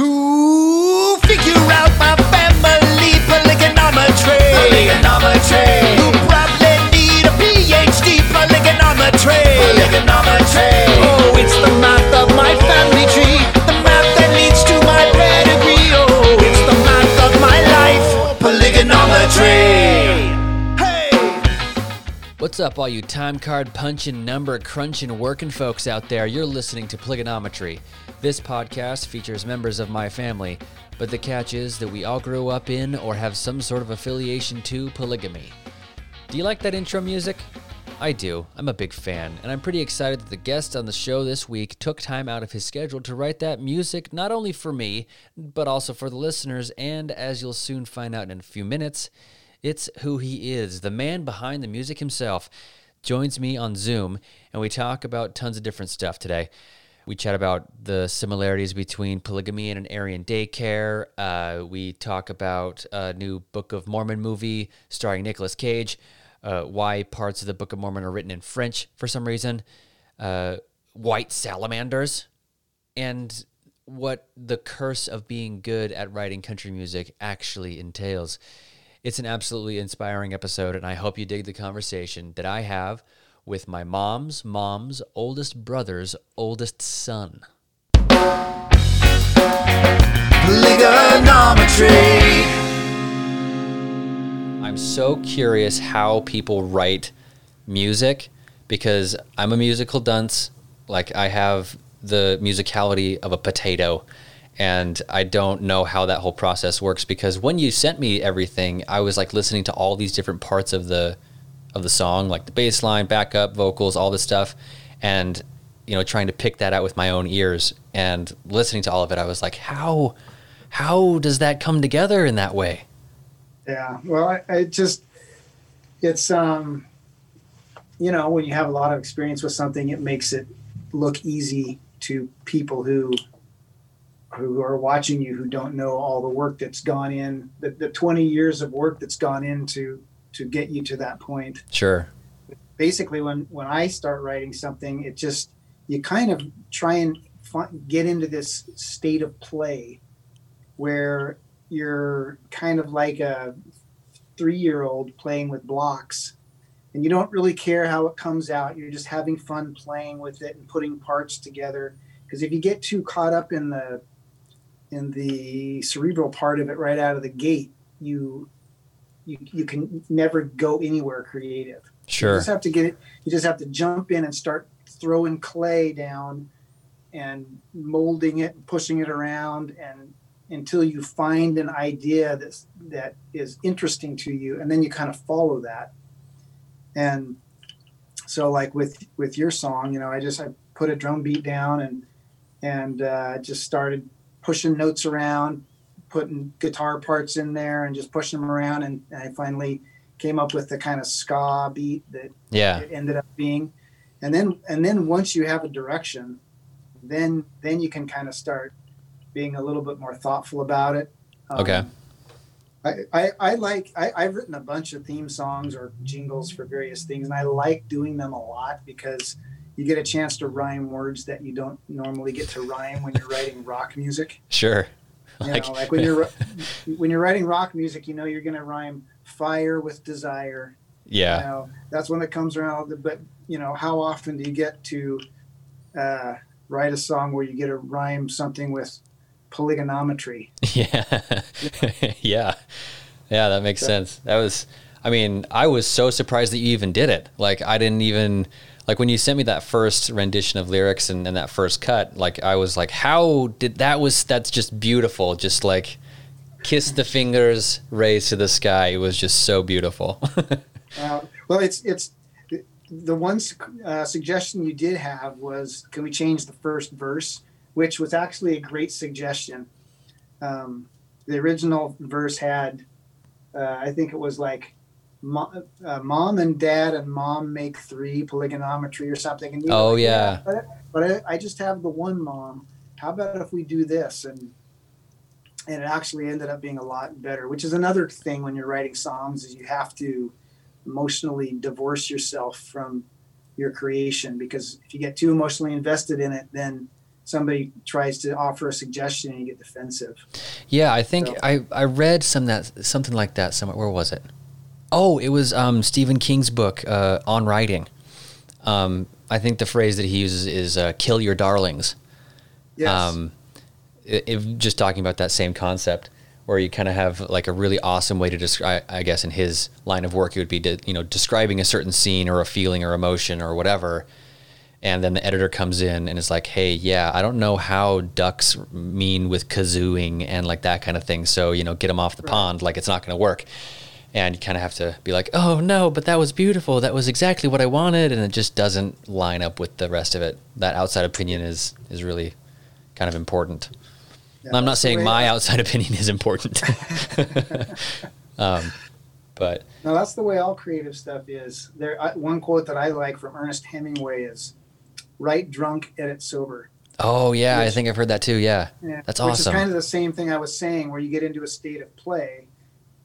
To Up, all you time card punching, number crunching, working folks out there? You're listening to Polygonometry. This podcast features members of my family, but the catch is that we all grew up in or have some sort of affiliation to polygamy. Do you like that intro music? I do. I'm a big fan, and I'm pretty excited that the guest on the show this week took time out of his schedule to write that music not only for me, but also for the listeners, and as you'll soon find out in a few minutes, it's who he is, the man behind the music himself. Joins me on Zoom, and we talk about tons of different stuff today. We chat about the similarities between polygamy and an Aryan daycare. Uh, we talk about a new Book of Mormon movie starring Nicolas Cage, uh, why parts of the Book of Mormon are written in French for some reason, uh, white salamanders, and what the curse of being good at writing country music actually entails. It's an absolutely inspiring episode, and I hope you dig the conversation that I have with my mom's mom's oldest brother's oldest son. Polygonometry. I'm so curious how people write music because I'm a musical dunce. Like, I have the musicality of a potato, and I don't know how that whole process works because when you sent me everything, I was like listening to all these different parts of the of the song, like the bass line, backup vocals, all this stuff, and you know, trying to pick that out with my own ears and listening to all of it, I was like, how how does that come together in that way? Yeah. Well, I, I just, it's, um, you know, when you have a lot of experience with something, it makes it look easy to people who, who are watching you who don't know all the work that's gone in, the, the 20 years of work that's gone into to get you to that point. Sure. Basically, when, when I start writing something, it just, you kind of try and get into this state of play where you're kind of like a three year old playing with blocks and you don't really care how it comes out. You're just having fun playing with it and putting parts together. Because if you get too caught up in the in the cerebral part of it right out of the gate, you you, you can never go anywhere creative. Sure. You just have to get it. You just have to jump in and start throwing clay down and molding it, and pushing it around, and until you find an idea that's that is interesting to you, and then you kind of follow that. And so, like with with your song, you know, I just I put a drum beat down and and uh, just started pushing notes around, putting guitar parts in there, and just pushing them around, and, and I finally came up with the kind of ska beat that Yeah. it ended up being and then and then once you have a direction then then you can kind of start being a little bit more thoughtful about it Um, Okay. I, I, I like I, I've written a bunch of theme songs or jingles for various things and I like doing them a lot because you get a chance to rhyme words that you don't normally get to rhyme when you're writing rock music. Sure. You Like- know, like when you're when you're writing rock music, you know you're gonna rhyme fire with desire, you Yeah. know, that's when it comes around. But you know, how often do you get to uh, write a song where you get to rhyme something with polygonometry? Yeah. yeah. Yeah, that makes So- sense. That was I mean, I was so surprised that you even did it. Like I didn't even like when you sent me that first rendition of lyrics and, and that first cut, like I was like, how did that was that's just beautiful. Just like kiss the fingers, raise to the sky. It was just so beautiful. Uh, well, it's it's the one uh, suggestion you did have was can we change the first verse, which was actually a great suggestion. Um, the original verse had, uh, I think it was like, mo- uh, mom and dad and mom make three polygonometry or something. And you Oh, like, yeah. but, but I, I just have the one mom. How about if we do this and and it actually ended up being a lot better which is another thing when you're writing songs is you have to emotionally divorce yourself from your creation because if you get too emotionally invested in it then somebody tries to offer a suggestion and you get defensive. Yeah, I think So- I, I read some that something like that somewhere. Where was it? Oh, it was um, Stephen King's book uh, on writing. Um, I think the phrase that he uses is uh, "kill your darlings." Yes. Um, it, it- just talking about that same concept, where you kind of have like a really awesome way to describe. I guess in his line of work, it would be to, you know describing a certain scene or a feeling or emotion or whatever, and then the editor comes in and is like, "Hey, yeah, I don't know how ducks mean with kazooing and like that kind of thing. So you know, get them off the pond. Like it's not going to work." And you kind of have to be like, "Oh no, but that was beautiful. That was exactly what I wanted," and it just doesn't line up with the rest of it. That outside opinion is is really kind of important. Yeah, I'm not saying my outside opinion is important, um, but No, that's the way all creative stuff is. There, I, one quote that I like from Ernest Hemingway is, "Write drunk, edit sober." oh yeah, I think I've heard that too. Yeah, Yeah, That's Which awesome. is kind of the same thing I was saying, where you get into a state of play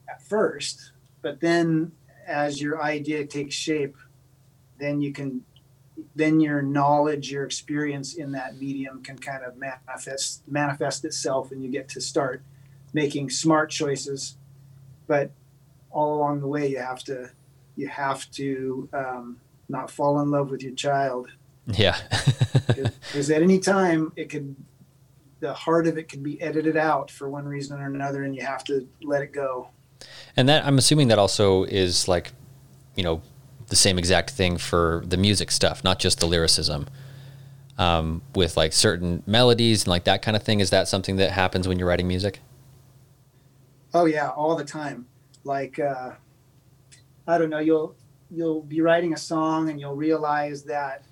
at first, but then as your idea takes shape, then you can, then your knowledge, your experience in that medium can kind of manifest manifest itself, and you get to start making smart choices. But all along the way, you have to, you have to um, not fall in love with your child. Yeah, because at any time it could the heart of it could be edited out for one reason or another and you have to let it go and that I'm assuming that also is like, you know, the same exact thing for the music stuff, not just the lyricism. Um, with like certain melodies and like that kind of thing, is that something that happens when you're writing music? oh yeah all the time like uh, i don't know you'll you'll be writing a song and you'll realize that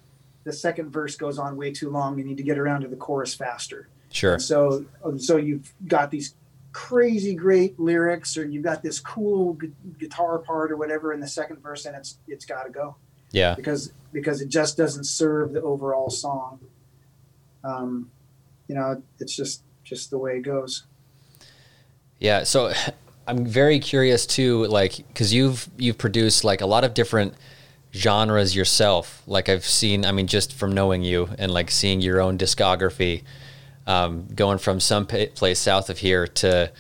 the second verse goes on way too long you need to get around to the chorus faster Sure. And so so you've got these crazy great lyrics or you've got this cool gu- guitar part or whatever in the second verse and it's it's got to go Yeah. because because it just doesn't serve the overall song. Um, you know, it's just just the way it goes. Yeah, so I'm very curious too, like, because you've you've produced like a lot of different genres yourself. Like I've seen, I mean, just from knowing you and like seeing your own discography, um, going from some place south of here to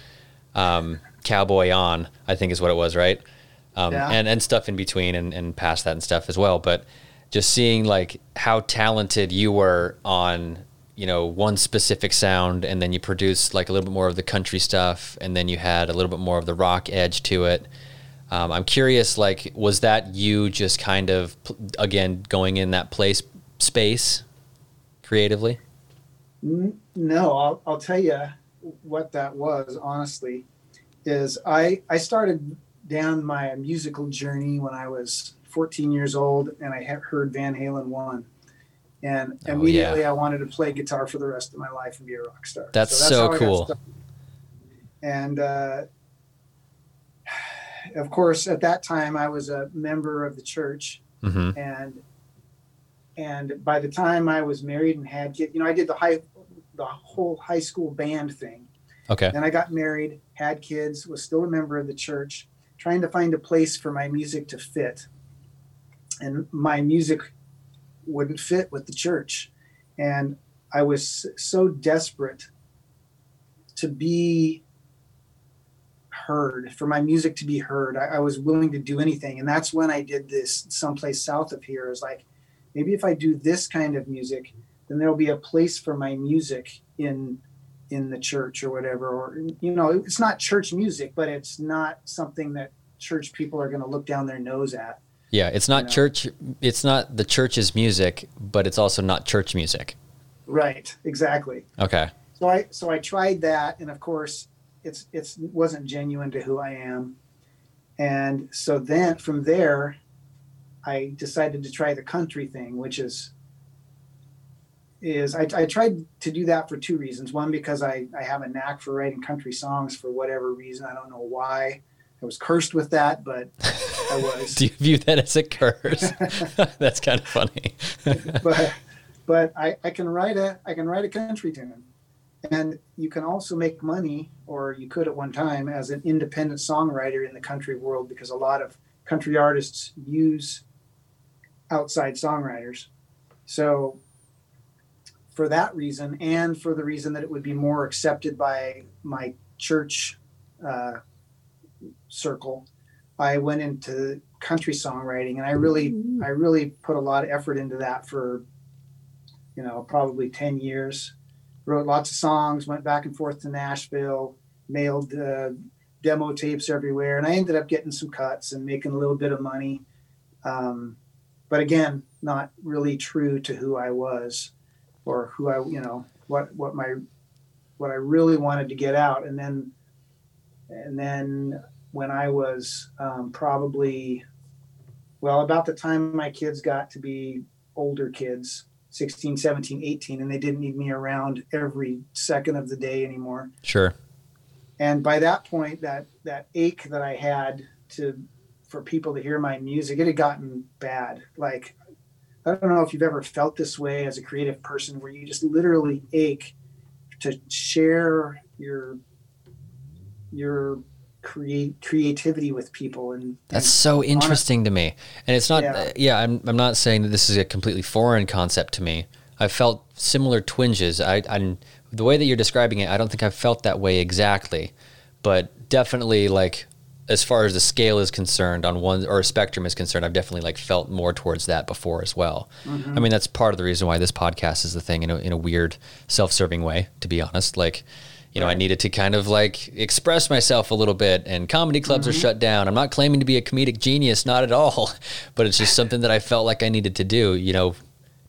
um, Cowboy On, I think is what it was, right? Um, Yeah. And and stuff in between and and past that and stuff as well. But just seeing like how talented you were on you know one specific sound and then you produced like a little bit more of the country stuff and then you had a little bit more of the rock edge to it um, i'm curious like was that you just kind of again going in that place space creatively No, I'll, I'll tell you what that was. Honestly, is I I started down my musical journey when I was 14 years old, and I had heard Van Halen one, and Oh, immediately I wanted to play guitar for the rest of my life and be a rock star. That's so I got cool. And uh, of course, at that time, I was a member of the church, mm-hmm. and and by the time I was married and had kids, you know, I did the high the whole high school band thing. okay Then I got married, had kids, was still a member of the church, trying to find a place for my music to fit. And my music wouldn't fit with the church. And I was so desperate to be heard, for my music to be heard. I, I was willing to do anything. And that's when I did this someplace south of here. It was like, maybe if I do this kind of music, then there'll be a place for my music in in the church or whatever or you know it's not church music but it's not something that church people are going to look down their nose at. Yeah it's not know. church it's not the church's music but it's also not church music. Right exactly. Okay. So i so i tried that and of course it's it's wasn't genuine to who i am. And so then from there i decided to try the country thing which is is I, I tried to do that for two reasons. One because I, I have a knack for writing country songs for whatever reason. I don't know why. I was cursed with that but i was. Do you view that as a curse? That's kind of funny. But but I, I can write a I can write a country tune, and you can also make money, or you could at one time as an independent songwriter in the country world because a lot of country artists use outside songwriters. So for that reason, and for the reason that it would be more accepted by my church uh, circle, I went into country songwriting, and I really, I really put a lot of effort into that for, you know, probably ten years. Wrote lots of songs, went back and forth to Nashville, mailed uh, demo tapes everywhere, and I ended up getting some cuts and making a little bit of money. Um, but again, not really true to who I was, or who I, you know, what what my what I really wanted to get out, and then and then when I was um, probably well about the time my kids got to be older kids 16 17 18 and they didn't need me around every second of the day anymore. Sure. and by that point that that ache that i had to for people to hear my music it had gotten bad. Like i don't know if you've ever felt this way as a creative person where you just literally ache to share your your create creativity with people and That's and so interesting to me. And it's not, Yeah. yeah, I'm, I'm not saying that this is a completely foreign concept to me. I've felt similar twinges. I, I, the way that you're describing it, I don't think I've felt that way exactly, but definitely like, as far as the scale is concerned on one or a spectrum is concerned, I've definitely like felt more towards that before as well. I mean, that's part of the reason why this podcast is the thing in a, in a weird self-serving way, to be honest. Like, you know, I needed to kind of like express myself a little bit, and comedy clubs are shut down. I'm not claiming to be a comedic genius, not at all, but it's just something that I felt like I needed to do. You know,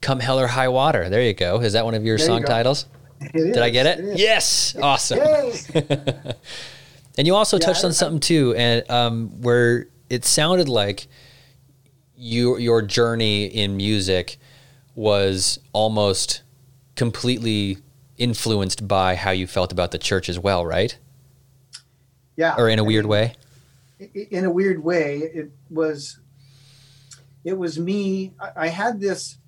come hell or high water. There you go. Is that one of your There song go. titles? Did I get it? yes. Awesome. And you also Yeah, touched I- on something too, and um, where it sounded like your your journey in music was almost completely influenced by how you felt about the church as well, right? yeah Or in a weird way. in a weird way it was it was me I, I had this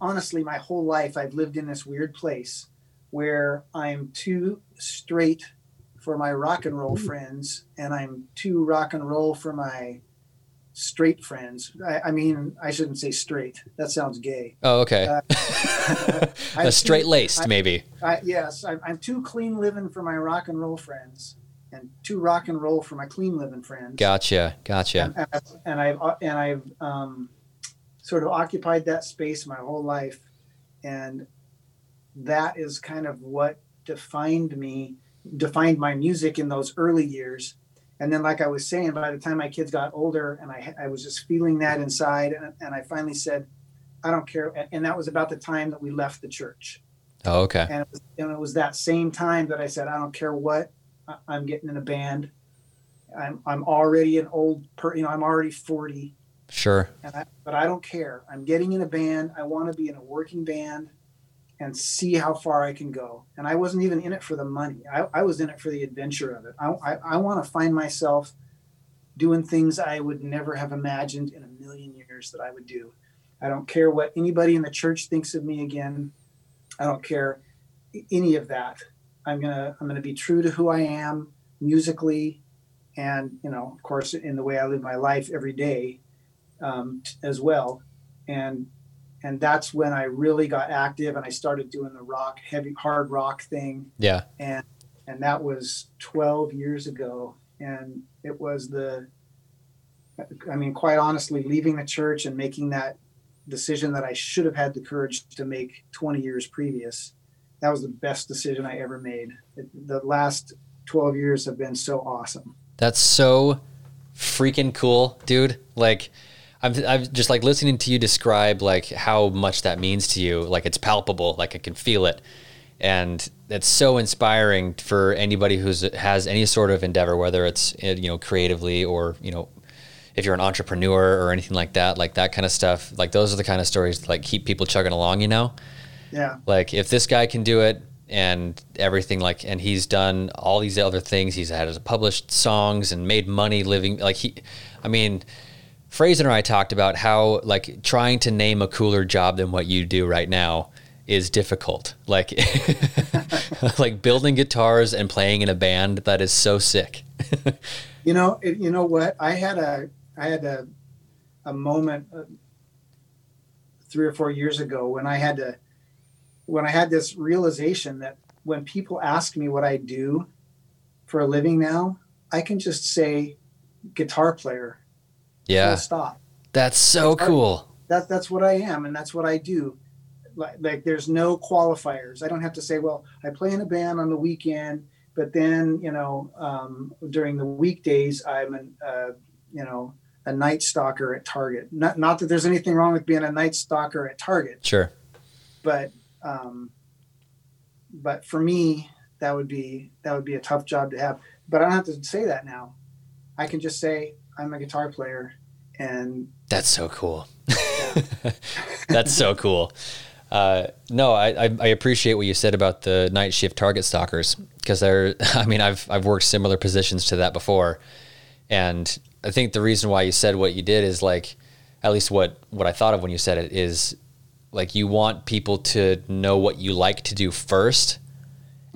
honestly my whole life i've lived in this weird place where i'm too straight for my rock and roll friends and i'm too rock and roll for my straight friends i, I mean i shouldn't say straight that sounds gay Oh, okay. Uh, A straight laced, maybe. I, yes, I, I'm too clean living for my rock and roll friends, and too rock and roll for my clean living friends. Gotcha. Gotcha. And, and, and I've uh, and I've um, sort of occupied that space my whole life, and that is kind of what defined me, defined my music in those early years. And then, like I was saying, by the time my kids got older, and I I was just feeling that inside, and, and I finally said, I don't care. And- And that was about the time that we left the church Oh, okay. and it, was, and it was that same time that I said, I don't care what, I'm getting in a band. I'm I'm already an old per, you know, I'm already 40, Sure. and I, but I don't care. I'm getting in a band. I want to be in a working band, and see how far I can go. And I wasn't even in it for the money. I, I was in it for the adventure of it. I I, I want to find myself doing things I would never have imagined in a million years that I would do. I don't care what anybody in the church thinks of me again. I don't care any of that. I'm gonna I'm gonna be true to who I am musically, and you know, of course, in the way I live my life every day, um, as well. And and that's when I really got active and I started doing the rock, heavy, hard rock thing, Yeah. and and that was 12 years ago, and it was the. I mean, quite honestly, leaving the church and making that decision that I should have had the courage to make 20 years previous. That was the best decision I ever made. It, the last 12 years have been so awesome. That's so freaking cool, dude. Like, I'm, I'm just like listening to you describe like how much that means to you. Like, it's palpable. Like, I can feel it, and it's so inspiring for anybody who's has any sort of endeavor, whether it's eh, you know creatively or you know if you're an entrepreneur or anything like that. Like that kind of stuff. Like those are the kind of stories that like keep people chugging along. You know Yeah. like if this guy can do it and everything like and he's done all these other things he's had his published songs and made money living like he i mean fraser and i talked about how like trying to name a cooler job than what you do right now is difficult like like building guitars and playing in a band that is so sick You know, it, you know what? I had a I had a a moment uh, three or four years ago when I had to when I had this realization that when people ask me what I do for a living now, I can just say guitar player. Yeah. Full stop. That's so That's cool. That that's what I am, and that's what I do. Like, like there's no qualifiers. I don't have to say, well, I play in a band on the weekend, but then you know um, during the weekdays I'm an uh, you know a night stalker at Target. Not not that there's anything wrong with being a night stalker at Target, Sure. but um, but for me that would be that would be a tough job to have. But I don't have to say that now. I can just say I'm a guitar player, and That's so cool. That's so cool. Uh, no, I, I, I appreciate what you said about the night shift target stalkers because they're, I mean, I've, I've worked similar positions to that before. And I think the reason why you said what you did is like, at least what, what I thought of when you said it is like you want people to know what you like to do first.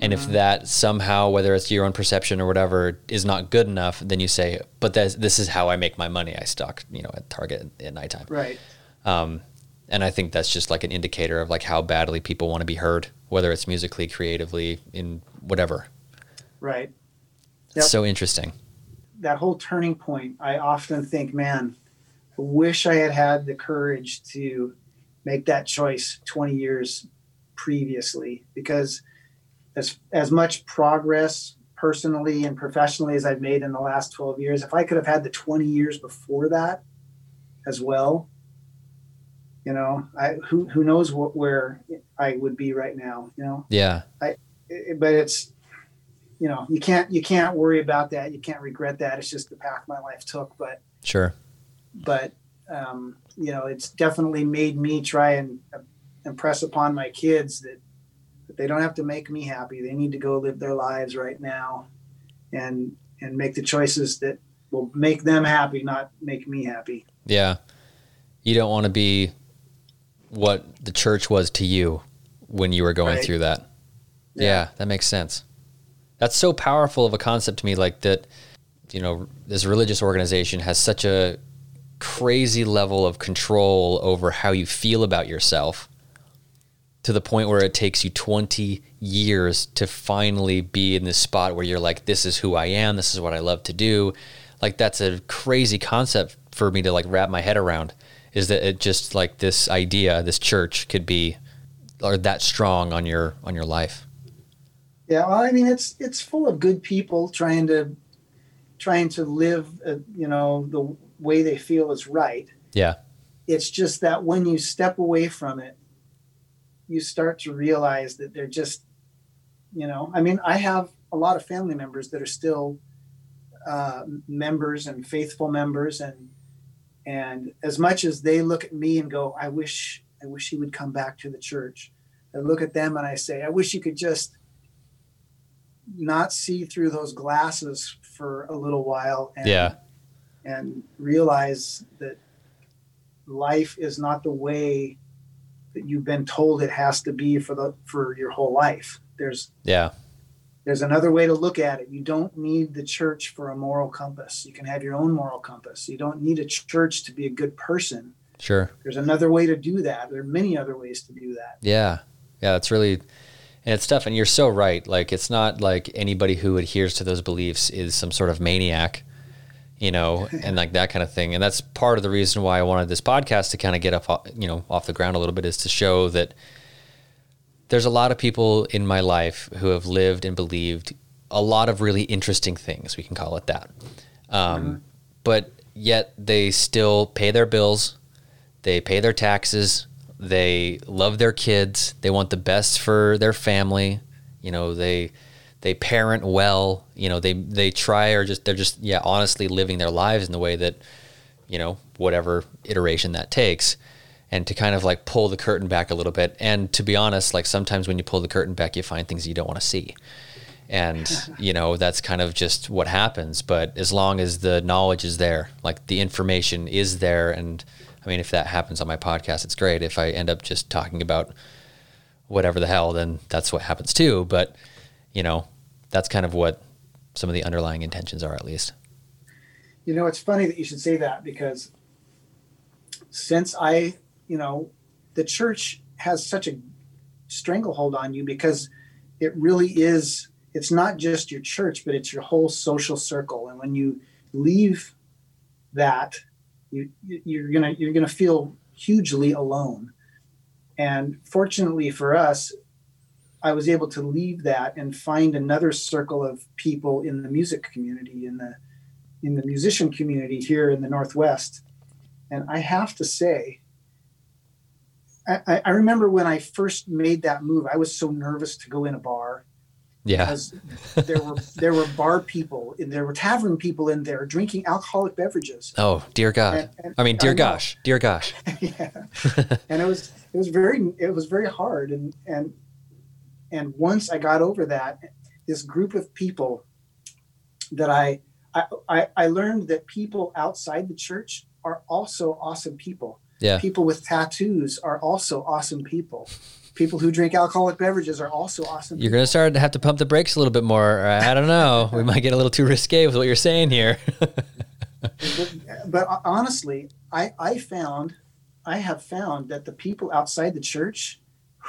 And if that somehow, whether it's your own perception or whatever, is not good enough, then you say, "But this, this is how I make my money. I stock, you know, at Target at nighttime." right. Um, and I think that's just like an indicator of like how badly people want to be heard, whether it's musically, creatively, in whatever. Right. It's Yep. so interesting. that whole turning point, I often think, man, I wish I had had the courage to make that choice 20 years previously because as as much progress personally and professionally as I've made in the last 12 years, if I could have had the 20 years before that as well, you know, I who who knows what, where I would be right now, you know Yeah. it- but it's you know you can't you can't worry about that you can't regret that it's just the path my life took but Sure. but um, you know it's definitely made me try and impress upon my kids that they don't have to make me happy they need to go live their lives right now and and make the choices that will make them happy not make me happy Yeah. You don't want to be what the church was to you when you were going Right. through that. Yeah. Yeah. that makes sense. That's so powerful of a concept to me. Like that, you know, this religious organization has such a crazy level of control over how you feel about yourself to the point where it takes you 20 years to finally be in this spot where you're like, this is who I am. This is what I love to do. Like, that's a crazy concept for me to like wrap my head around is that it just like this idea, this church could be or that strong on your, on your life. Yeah, well, I mean, it's it's full of good people trying to trying to live, uh, you know, the way they feel is right. Yeah. It's just that when you step away from it, you start to realize that they're just, you know, I mean, I have a lot of family members that are still uh, members and faithful members, and and as much as they look at me and go, I wish, I wish he would come back to the church. I look at them and I say, I wish you could just not see through those glasses for a little while and, Yeah. and realize that life is not the way that you've been told it has to be for the for your whole life there's Yeah. there's another way to look at it you don't need the church for a moral compass you can have your own moral compass you don't need a church to be a good person Sure. there's another way to do that there are many other ways to do that Yeah. Yeah. It's really, and it's tough. And you're so right. Like, it's not like anybody who adheres to those beliefs is some sort of maniac, you know, and like that kind of thing. And that's part of the reason why I wanted this podcast to kind of get up, you know, off the ground a little bit is to show that there's a lot of people in my life who have lived and believed a lot of really interesting things. We can call it that. Um, But yet they still pay their bills, they pay their taxes, they love their kids, they want the best for their family. You know, they they parent well. You know, they they try or just they're just yeah honestly living their lives in the way that you know whatever iteration that takes and to kind of like pull the curtain back a little bit. And to be honest like sometimes when you pull the curtain back you find things you don't want to see. And you know that's kind of just what happens. But as long as the knowledge is there like the information is there and i mean if that happens on my podcast it's great. If i end up just talking about whatever the hell then that's what happens too. But you know that's kind of what some of the underlying intentions are at least. You know, it's funny that you should say that because since I, you know, the church has such a stranglehold on you because it really is it's not just your church but it's your whole social circle. And when you leave that you you're gonna you're gonna feel hugely alone. And fortunately for us i was able to leave that and find another circle of people in the music community in the in the musician community here in the northwest and i have to say I, I remember when I first made that move, I was so nervous to go in a bar Yeah. because there were there were bar people and there were tavern people in there drinking alcoholic beverages. Oh, dear God. And- and I mean, dear I gosh, dear gosh. yeah. and it was it was very it was very hard and and and once I got over that, this group of people that I I, I, I learned that people outside the church are also awesome people. Yeah. People with tattoos are also awesome people. People who drink alcoholic beverages are also awesome. You're going to start to have to pump the brakes a little bit more. I don't know. We might get a little too risque with what you're saying here. but, but honestly, I, I found, I have found that the people outside the church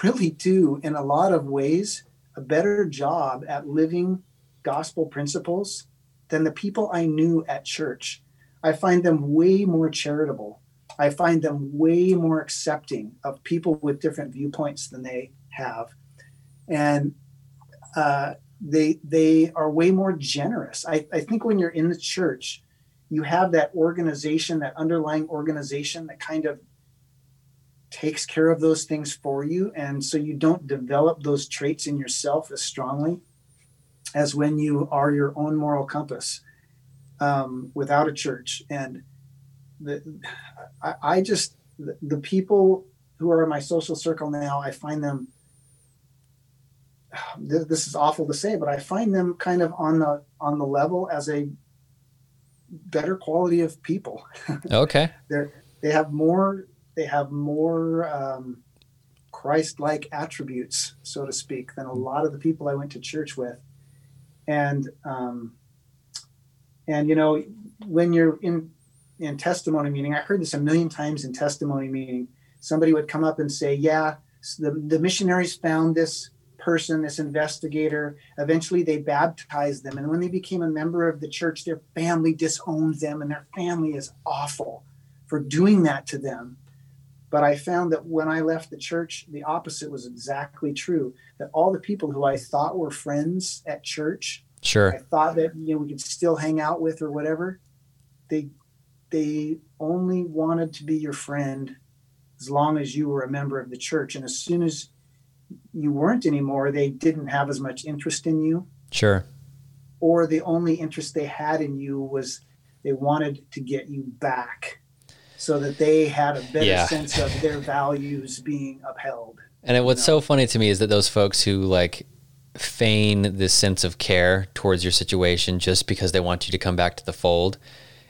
really do, in a lot of ways, a better job at living gospel principles than the people I knew at church. I find them way more charitable. I find them way more accepting of people with different viewpoints than they have. And uh, they they are way more generous. I, I think when you're in the church, you have that organization, that underlying organization that kind of takes care of those things for you. And so you don't develop those traits in yourself as strongly as when you are your own moral compass um, without a church. And the, I, I just, the, the people who are in my social circle now, I find them, this, this is awful to say, but I find them kind of on the, on the level as a better quality of people. okay. They're, they have more, they have more um, Christ-like attributes, so to speak, than a lot of the people I went to church with. And, um, and you know, when you're in in testimony meeting, I heard this a million times in testimony meeting. Somebody would come up and say, "Yeah, the the missionaries found this person, this investigator. Eventually, they baptized them, and when they became a member of the church, their family disowned them, and their family is awful for doing that to them." But I found that when I left the church, the opposite was exactly true. That all the people who I thought were friends at church sure, I thought that you know we could still hang out with or whatever. They they only wanted to be your friend as long as you were a member of the church, and as soon as you weren't anymore, they didn't have as much interest in you, Sure. or the only interest they had in you was they wanted to get you back, so that they had a better Yeah. sense of their values being upheld. And it, what's so funny to me is that those folks who like feign this sense of care towards your situation just because they want you to come back to the fold,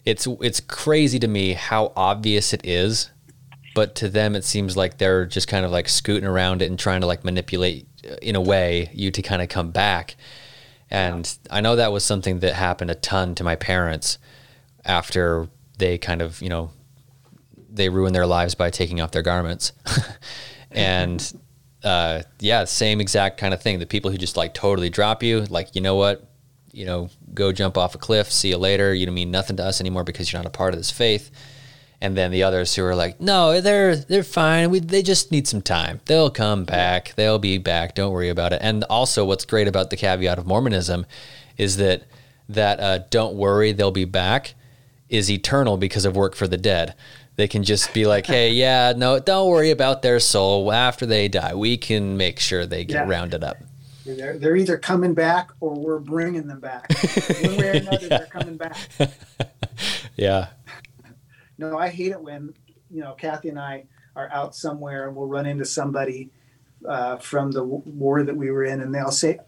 it's it's crazy to me how obvious it is, but to them it seems like they're just kind of like scooting around it and trying to like manipulate uh, in a way you to kind of come back. And I know that was something that happened a ton to my parents after they kind of, you know, they ruin their lives by taking off their garments. and uh, yeah, same exact kind of thing. The people who just like totally drop you, like, you know what, you know, go jump off a cliff, see you later. You don't mean nothing to us anymore because you're not a part of this faith. And then the others who are like, no, they're they're fine. We they just need some time. They'll come back. They'll be back. Don't worry about it. And also, what's great about the caveat of Mormonism is that that uh, don't worry, they'll be back is eternal because of work for the dead. They can just be like, hey, yeah, no, don't worry about their soul. After they die, we can make sure they get Yeah. rounded up. They're, they're either coming back or we're bringing them back. One way or another, they're coming back. Yeah. No, I hate it when you know Kathy and I are out somewhere and we'll run into somebody uh, from the ward that we were in, and they'll say,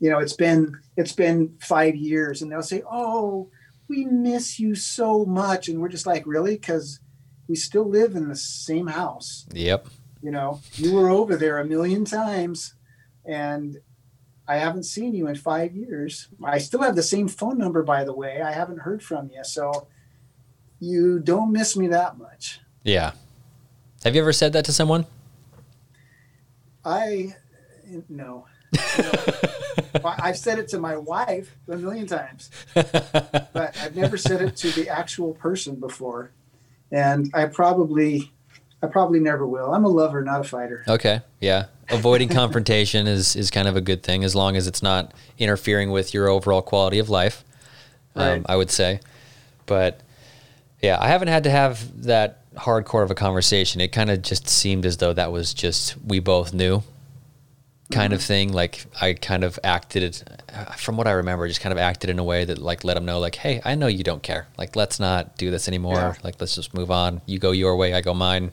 you know, it's been it's been five years, and they'll say, "Oh, we miss you so much," and we're just like, really, because we still live in the same house. Yep. You know, you were over there a million times, and I haven't seen you in five years. I still have the same phone number, by the way. I haven't heard from you, so you don't miss me that much. Yeah. Have you ever said that to someone? I no. I've said it to my wife a million times, but I've never said it to the actual person before, and I probably, I probably never will. I'm a lover, not a fighter. Okay. Yeah. Avoiding confrontation is, is kind of a good thing as long as it's not interfering with your overall quality of life. Um, Right. I would say. But yeah, I haven't had to have that hardcore of a conversation. It kind of just seemed as though that was just, we both knew kind of thing. Like I kind of acted, uh, from what I remember, just kind of acted in a way that like let him know, like, hey, I know you don't care. Like, let's not do this anymore. Yeah. Like, let's just move on. You go your way, I go mine.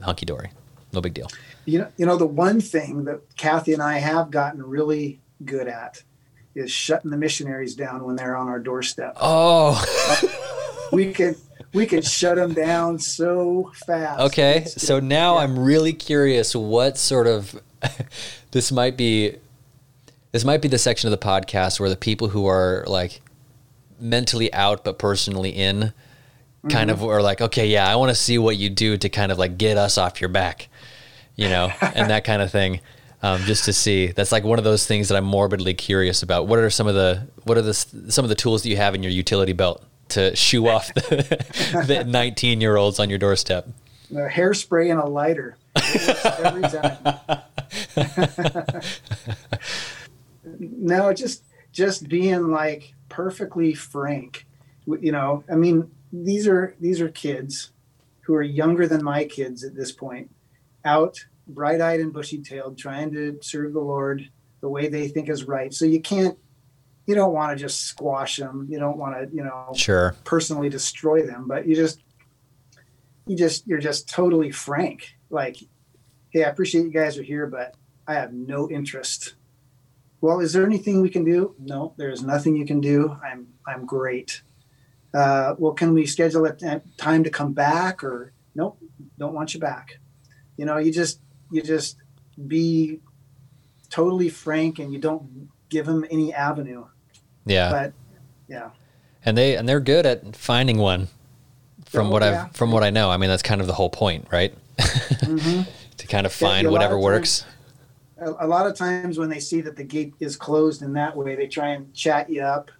Hunky dory. No big deal. You know, you know the one thing that Kathy and I have gotten really good at is shutting the missionaries down when they're on our doorstep. Oh, We can we can shut them down so fast. okay. So now yeah. I'm really curious what sort of this might be. This might be the section of the podcast where the people who are like mentally out but personally in kind of are like, okay, yeah, I want to see what you do to kind of like get us off your back, you know, and that kind of thing. Um, just to see, that's like one of those things that I'm morbidly curious about. What are some of the what are the some of the tools that you have in your utility belt to shoo off the, the 19 year olds on your doorstep? a hairspray and a lighter. Every time. no, just just being like perfectly frank. You know, I mean, these are these are kids who are younger than my kids at this point, out bright-eyed and bushy-tailed, trying to serve the Lord the way they think is right. So you can't, you don't want to just squash them. You don't want to, you know, Sure. personally destroy them, but you just you just you're just totally frank. Like, hey, I appreciate you guys are here, but I have no interest. Well, is there anything we can do? No, there is nothing you can do. I'm I'm great. Uh, well, can we schedule a t- time to come back? Or nope, don't want you back. You know, you just you just be totally frank, and you don't give them any avenue. Yeah. But yeah, and they and they're good at finding one from what yeah. I've from what I know. I mean, that's kind of the whole point, right? Mhm. to kind of find lot whatever of works. a, a lot of times when they see that the gate is closed in that way, they try and chat you up.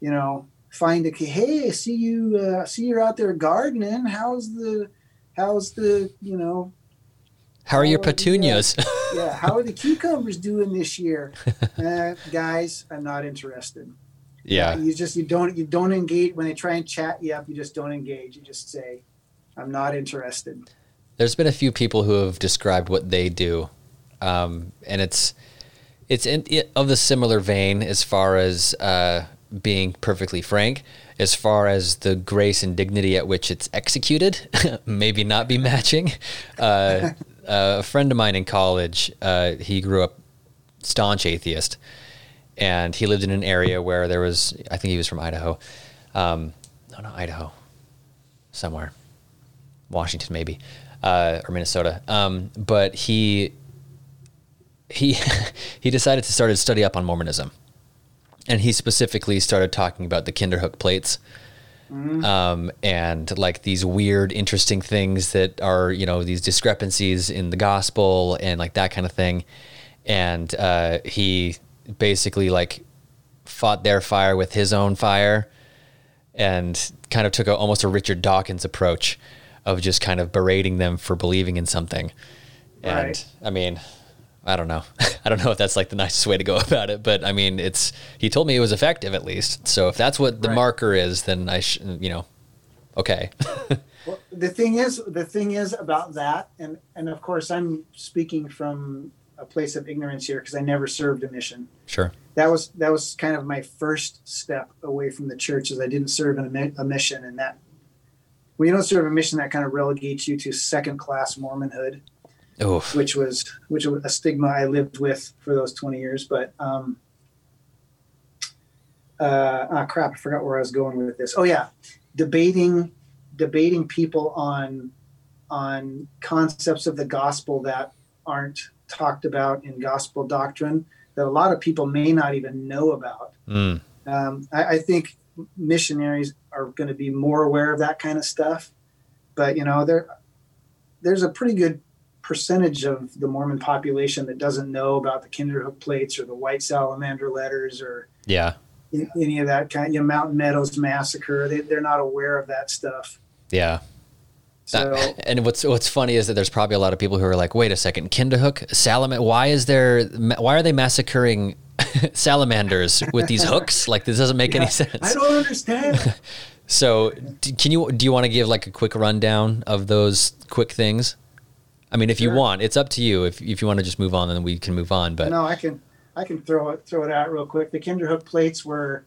You know, find a. Hey, see you. Uh, see you're out there gardening. How's the, how's the, you know, How are your Oh, petunias? yeah, how are the cucumbers doing this year? Uh, guys, I'm not interested. Yeah. you just you don't you don't engage when they try and chat you up. You just don't engage. You just say, I'm not interested. There's been a few people who have described what they do, um, and it's it's in, it, of the similar vein as far as uh, being perfectly frank. As far as the grace and dignity at which it's executed, maybe not be matching. Uh, a friend of mine in college, uh, he grew up staunch atheist, and he lived in an area where there was, I think he was from Idaho. Um, no, not Idaho, somewhere. Washington maybe, uh, or Minnesota. Um, but he he he decided to start a study up on Mormonism, and he specifically started talking about the Kinderhook plates. Um, and like these weird, interesting things that are, you know, these discrepancies in the gospel and like that kind of thing. And uh, he basically like fought their fire with his own fire and kind of took a, almost a Richard Dawkins approach of just kind of berating them for believing in something. And Right. I mean, I don't know. I don't know if that's like the nicest way to go about it, but I mean, it's he told me it was effective at least. So if that's what the Right. marker is, then I sh- you know, okay. Well, the thing is, the thing is about that, and and of course, I'm speaking from a place of ignorance here because I never served a mission. Sure. That was that was kind of my first step away from the church, is I didn't serve in a, mi- a mission, and that when you don't serve a mission, that kind of relegates you to second class Mormonhood, Oof. which was which was a stigma I lived with for those 20 years. But um, uh, ah, crap, I forgot where I was going with this. Oh yeah, debating debating people on on concepts of the gospel that aren't talked about in gospel doctrine that a lot of people may not even know about. Mm. Um, I, I think missionaries are going to be more aware of that kind of stuff, but you know there there's a pretty good percentage of the Mormon population that doesn't know about the Kinderhook plates or the White Salamander letters or Yeah. any of that kind. You know, Mountain Meadows massacre. They, they're not aware of that stuff. Yeah. So and what's what's funny is that there's probably a lot of people who are like, wait a second, Kinderhook, salamander. Why is there? Why are they massacring salamanders with these hooks? Like this doesn't make any sense. I don't understand. So, can you do you want to give like a quick rundown of those quick things? I mean, if you want, it's up to you. If if you want to just move on, then we can move on. But no, I can I can throw it throw it out real quick. The Kinderhook plates were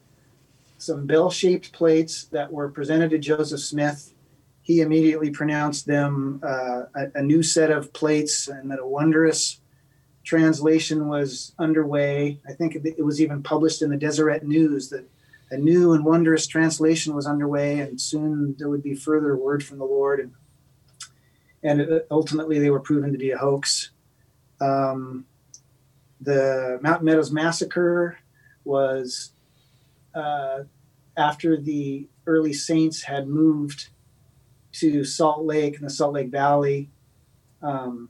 some bell-shaped plates that were presented to Joseph Smith. He immediately pronounced them uh, a, a new set of plates, and that a wondrous translation was underway. I think it was even published in the Deseret News that a new and wondrous translation was underway, and soon there would be further word from the Lord. And and it, ultimately, they were proven to be a hoax. Um, the Mountain Meadows massacre was uh, after the early saints had moved to Salt Lake and the Salt Lake Valley. Um,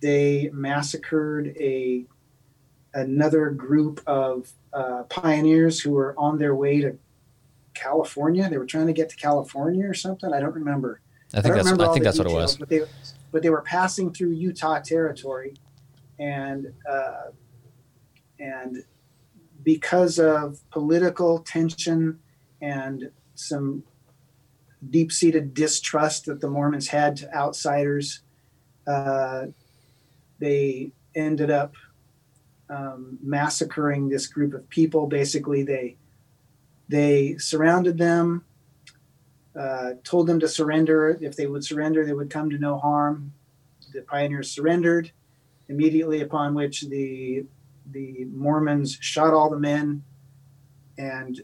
they massacred a another group of uh, pioneers who were on their way to California. They were trying to get to California or something. I don't remember. I think don't that's I think that's what it was. But they, but they were passing through Utah territory, and uh, and because of political tension and some deep-seated distrust that the Mormons had to outsiders, uh, they ended up um, massacring this group of people. Basically, they they surrounded them uh, told them to surrender. If they would surrender, they would come to no harm. The pioneers surrendered immediately, upon which the the Mormons shot all the men and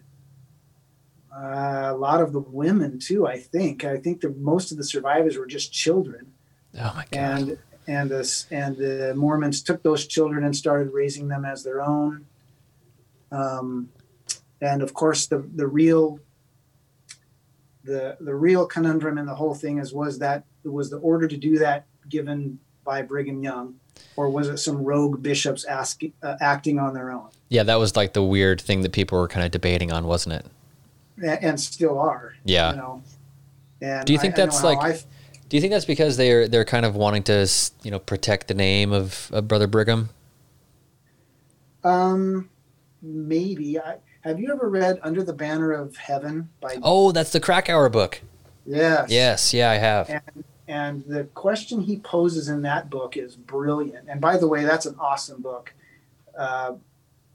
uh, a lot of the women too. I think. I think the most of the survivors were just children, Oh my god. and and the and the Mormons took those children and started raising them as their own. Um, and of course, the the real the the real conundrum in the whole thing is was that was the order to do that given by Brigham Young, or was it some rogue bishops asking uh, acting on their own, yeah, that was like the weird thing that people were kind of debating on, wasn't it? And still are. Yeah. You know. And Do you think I- I that's how like- I- Do you think that's because they're they're kind of wanting to you know protect the name of, of Brother Brigham? um, maybe. I, have you ever read Under the Banner of Heaven by? Oh, that's the Krakauer book. yes. Yes, yeah, I have. And and the question he poses in that book is brilliant. And by the way, that's an awesome book. Uh,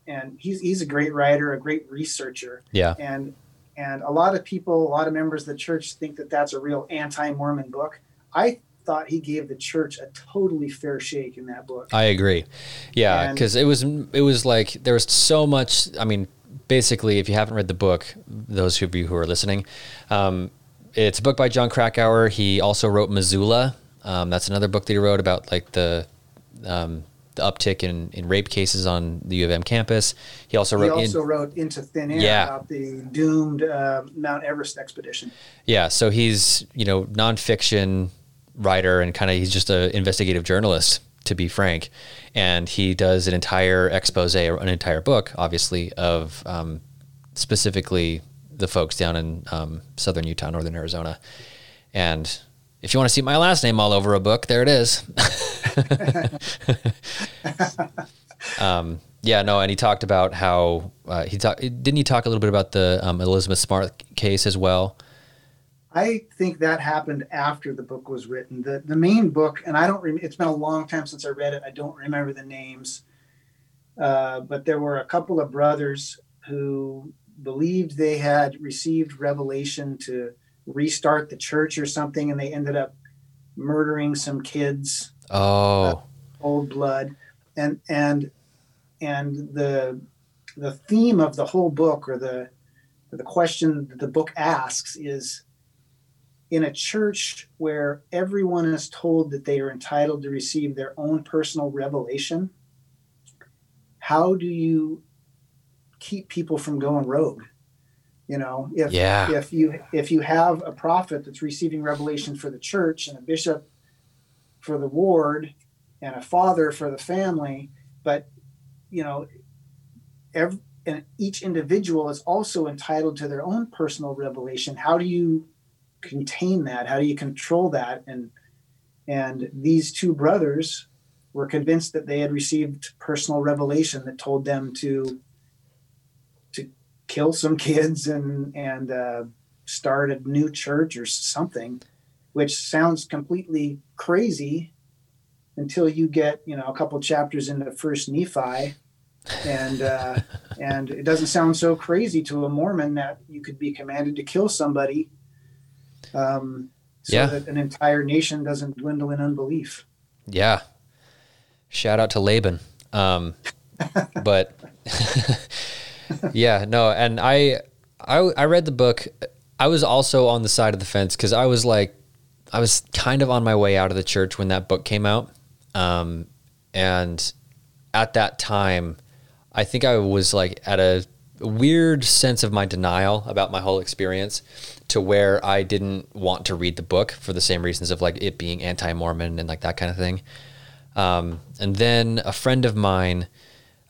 and he's he's a great writer, a great researcher. Yeah. And and a lot of people, a lot of members of the church think that that's a real anti-Mormon book. I thought he gave the church a totally fair shake in that book. I agree. Yeah, because it was it was like there was so much. I mean, basically, if you haven't read the book, those of you who are listening, um, it's a book by Jon Krakauer. He also wrote Missoula. Um, that's another book that he wrote about like the um, the uptick in, in rape cases on the U of M campus. He also wrote. He also in, wrote Into Thin Air Yeah. about the doomed uh, Mount Everest expedition. yeah. So he's you know nonfiction writer and kind of he's just an investigative journalist to be frank, and he does an entire expose or an entire book, obviously, of um, specifically the folks down in um, southern Utah, northern Arizona, and. If you want to see my last name all over a book, there it is. um, yeah, no, and he talked about how uh, he talked. Didn't he talk a little bit about the um, Elizabeth Smart case as well? I think that happened after the book was written. The the main book, and I don't. Rem- it's been a long time since I read it. I don't remember the names, uh, but there were a couple of brothers who believed they had received revelation to restart the church or something, and they ended up murdering some kids, Oh, uh, old blood, and and and the the theme of the whole book, or the the question that the book asks, is in a church where everyone is told that they are entitled to receive their own personal revelation, how do you keep people from going rogue? You know, if Yeah. if you if you have a prophet that's receiving revelation for the church and a bishop for the ward and a father for the family, but you know, every, and each individual is also entitled to their own personal revelation. How do you contain that? How do you control that? And and these two brothers were convinced that they had received personal revelation that told them to to kill some kids and and uh, start a new church or something, which sounds completely crazy until you get you know a couple chapters into First Nephi, and uh, and it doesn't sound so crazy to a Mormon that you could be commanded to kill somebody, um, so Yeah. that an entire nation doesn't dwindle in unbelief. Yeah. Shout out to Laban. Um, but yeah, no, and I, I, I read the book. I was also on the side of the fence because I was like, I was kind of on my way out of the church when that book came out. Um, and at that time, I think I was like at a weird sense of my denial about my whole experience to where I didn't want to read the book for the same reasons of like it being anti Mormon and like that kind of thing. Um, and then a friend of mine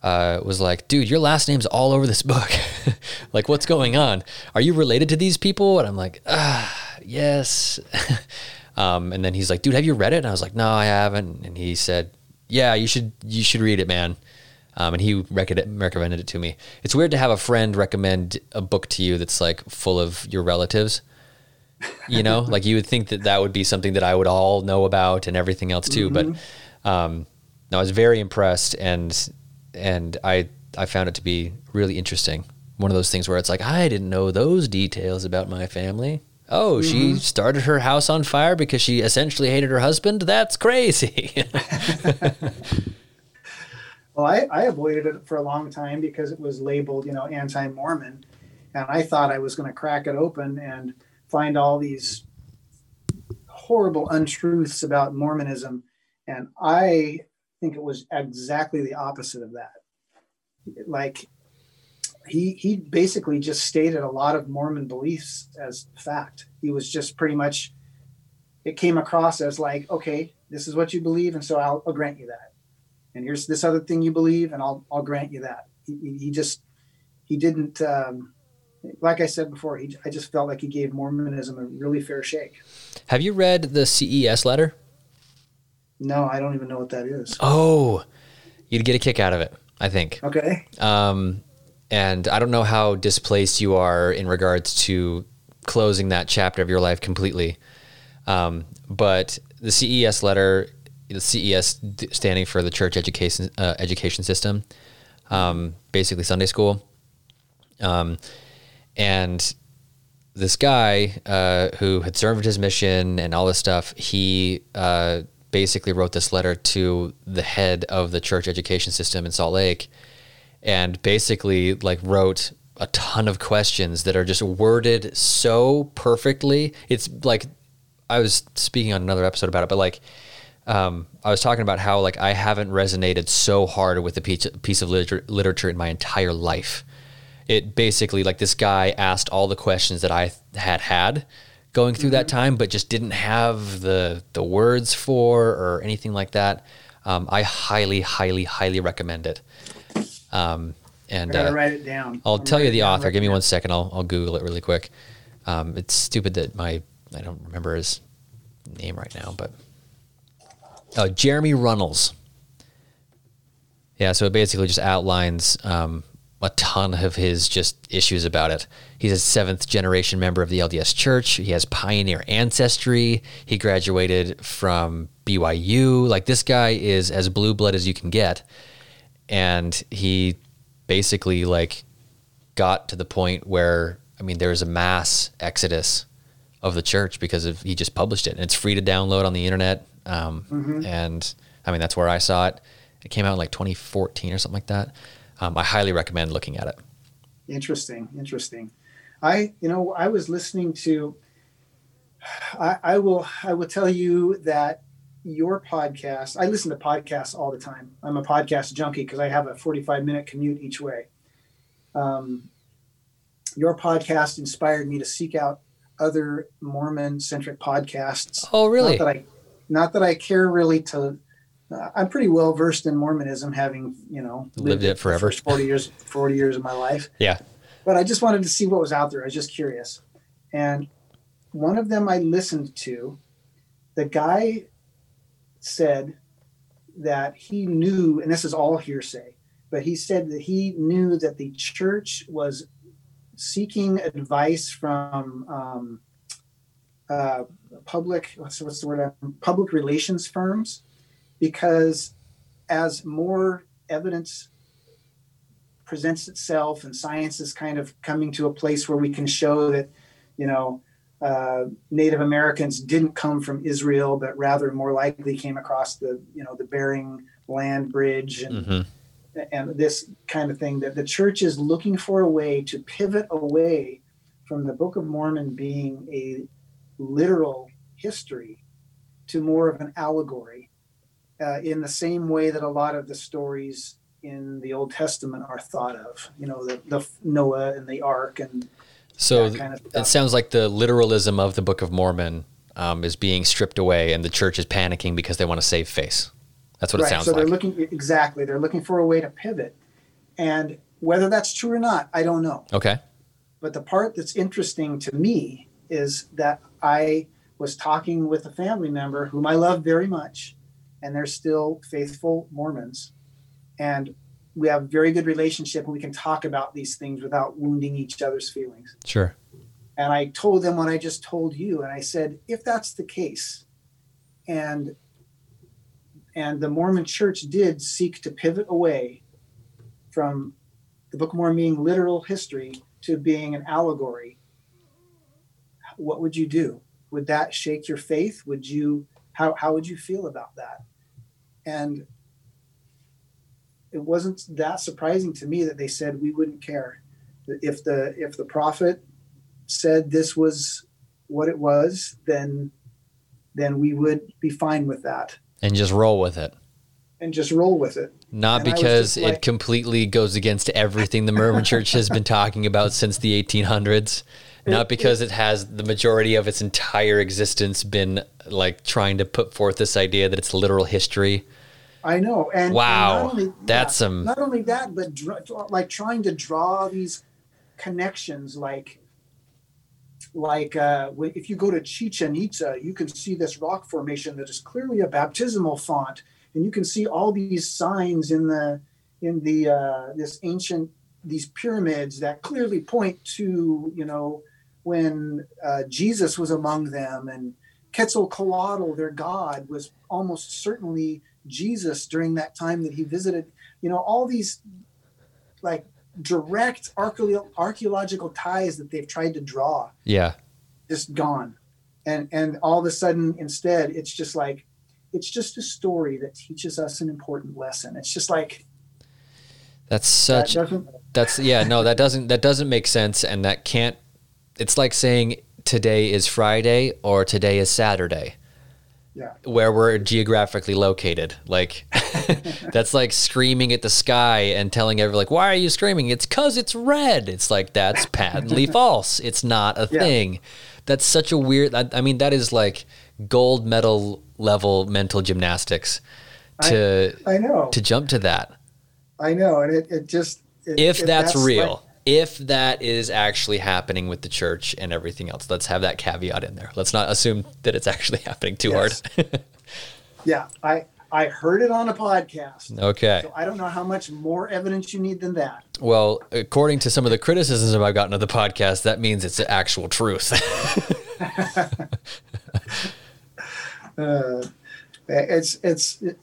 uh, was like, dude, your last name's all over this book. like, what's going on? Are you related to these people? And I'm like, ah, yes. um, and then he's like, dude, have you read it? And I was like, no, I haven't. And he said, yeah, you should, you should read it, man. Um, and he rec- recommended it to me. It's weird to have a friend recommend a book to you that's like full of your relatives. You know, like you would think that that would be something that I would all know about and everything else too. But um, no, I was very impressed, and and I I found it to be really interesting. One of those things where it's like I didn't know those details about my family. Oh, she mm-hmm. started her house on fire because she essentially hated her husband. That's crazy. Well, I, I avoided it for a long time because it was labeled, you know, anti-Mormon, and I thought I was going to crack it open and find all these horrible untruths about Mormonism, and I think it was exactly the opposite of that. Like he he basically just stated a lot of Mormon beliefs as fact. He was just pretty much it came across as like, okay, this is what you believe, and so I'll, I'll grant you that. And here's this other thing you believe, and I'll I'll grant you that. He, he- he just he didn't um, like I said before. He, I just felt like he gave Mormonism a really fair shake. Have you read the CES letter? No, I don't even know what that is. Oh, you'd get a kick out of it, I think. Okay, Um, and I don't know how displaced you are in regards to closing that chapter of your life completely. Um, but the CES letter, the CES standing for the Church Education uh, Education System, um, basically Sunday school. Um, and this guy uh, who had served his mission and all this stuff, he uh, basically wrote this letter to the head of the church education system in Salt Lake, and basically like wrote a ton of questions that are just worded so perfectly. It's like I was speaking on another episode about it, but like um, I was talking about how like I haven't resonated so hard with a piece, of literature in my entire life. It basically like this guy asked all the questions that I had had going through that time, but just didn't have the the words for or anything like that. Um, I highly, highly, highly recommend it. Um, and uh, write it down. I'll I'm tell you the author. Give me one second. I'll, I'll Google it really quick. Um, it's stupid that my I don't remember his name right now, but oh, Jeremy Runnells. Yeah, so it basically just outlines um, a ton of his just issues about it. He's a seventh generation member of the LDS Church. He has pioneer ancestry. He graduated from BYU. Like this guy is as blue blood as you can get, and he basically like got to the point where I mean there was a mass exodus of the church because of he just published it and it's free to download on the internet um, and I mean that's where I saw it it came out in like 2014 or something like that um, I highly recommend looking at it Interesting, interesting. I, you know, I was listening to. I, I will, I will tell you that your podcast. I listen to podcasts all the time. I'm a podcast junkie because I have a 45 minute commute each way. Um, your podcast inspired me to seek out other Mormon centric podcasts. oh really Not that I, not that I care really to. Uh, I'm pretty well versed in Mormonism, having you know Lived it for forever. Forty years, forty years of my life. Yeah. But I just wanted to see what was out there. I was just curious, and one of them I listened to. The guy said that he knew, and this is all hearsay, but he said that he knew that the church was seeking advice from um, uh, public what's, what's the word public relations firms because as more evidence presents itself and science is kind of coming to a place where we can show that you know uh, Native Americans didn't come from Israel, but rather more likely came across the you know the Bering Land Bridge and hmm and this kind of thing that the church is looking for a way to pivot away from the Book of Mormon being a literal history to more of an allegory uh, in the same way that a lot of the stories in the Old Testament are thought of. You know, the, the Noah and the Ark and So that kind of it sounds like the literalism of the Book of Mormon um, is being stripped away, and the church is panicking because they want to save face. That's what it sounds so like. they're looking exactly. They're looking for a way to pivot, and whether that's true or not, I don't know. okay. But the part that's interesting to me is that I was talking with a family member whom I love very much, and they're still faithful Mormons, and we have a very good relationship, and we can talk about these things without wounding each other's feelings. Sure. And I told them what I just told you, and I said, if that's the case, and and the Mormon Church did seek to pivot away from the Book of Mormon being literal history to being an allegory, what would you do? Would that shake your faith? Would you how how would you feel about that? And it wasn't that surprising to me that they said we wouldn't care if the if the prophet said this was what it was, then then we would be fine with that And just roll with it. and just roll with it. Not And because just it completely goes against everything the Mormon Church has been talking about since the 1800s. Not because it has the majority of its entire existence been like trying to put forth this idea that it's literal history. I know. And and Wow. not only- That's some- Not only that, but dr- like trying to draw these connections, like like uh, if you go to Chichen Itza, you can see this rock formation that is clearly a baptismal font, and you can see all these signs in the in the uh, this ancient these pyramids that clearly point to you know when uh, Jesus was among them and Quetzalcoatl, their god, was almost certainly Jesus during that time that he visited. You know, all these like direct archaeo- archaeological ties that they've tried to draw Yeah. just gone. And and all of a sudden instead it's just like it's just a story that teaches us an important lesson. It's just like That's such doesn't That's yeah, no, that doesn't that doesn't make sense and that can't it's like saying today is Friday or today is Saturday. Yeah. Where we're geographically located. Like that's like screaming at the sky and telling everyone like, why are you screaming? It's cause it's red. It's like that's patently false. It's not a Yeah. thing. That's such a weird I, I mean, that is like gold medal level mental gymnastics to I know. to jump to that I know. And it, it just it- if it- that's, real like- if that is actually happening with the church and everything else let's have that caveat in there let's not assume that it's actually happening too Yes. hard yeah, I I heard it on a podcast. okay So I don't know how much more evidence you need than that. well according to some of the criticisms i've gotten of the podcast that means it's the actual truth Uh, it's it's it,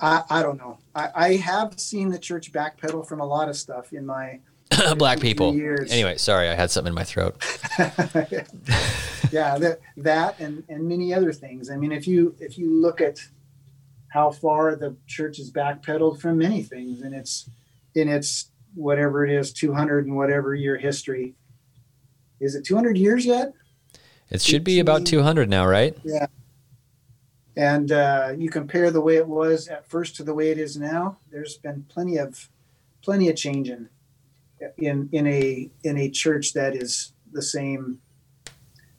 I, I don't know. I, I have seen the church backpedal from a lot of stuff in my black people years. anyway sorry i had something in my throat yeah that that and and many other things. I mean, if you if you look at how far the church has backpedaled from many things in its in its whatever it is 200 and whatever year history. Is it 200 years yet? it should be about 200 now right Yeah. and uh, you compare the way it was at first to the way it is now there's been plenty of plenty of change in in a in a church that is the same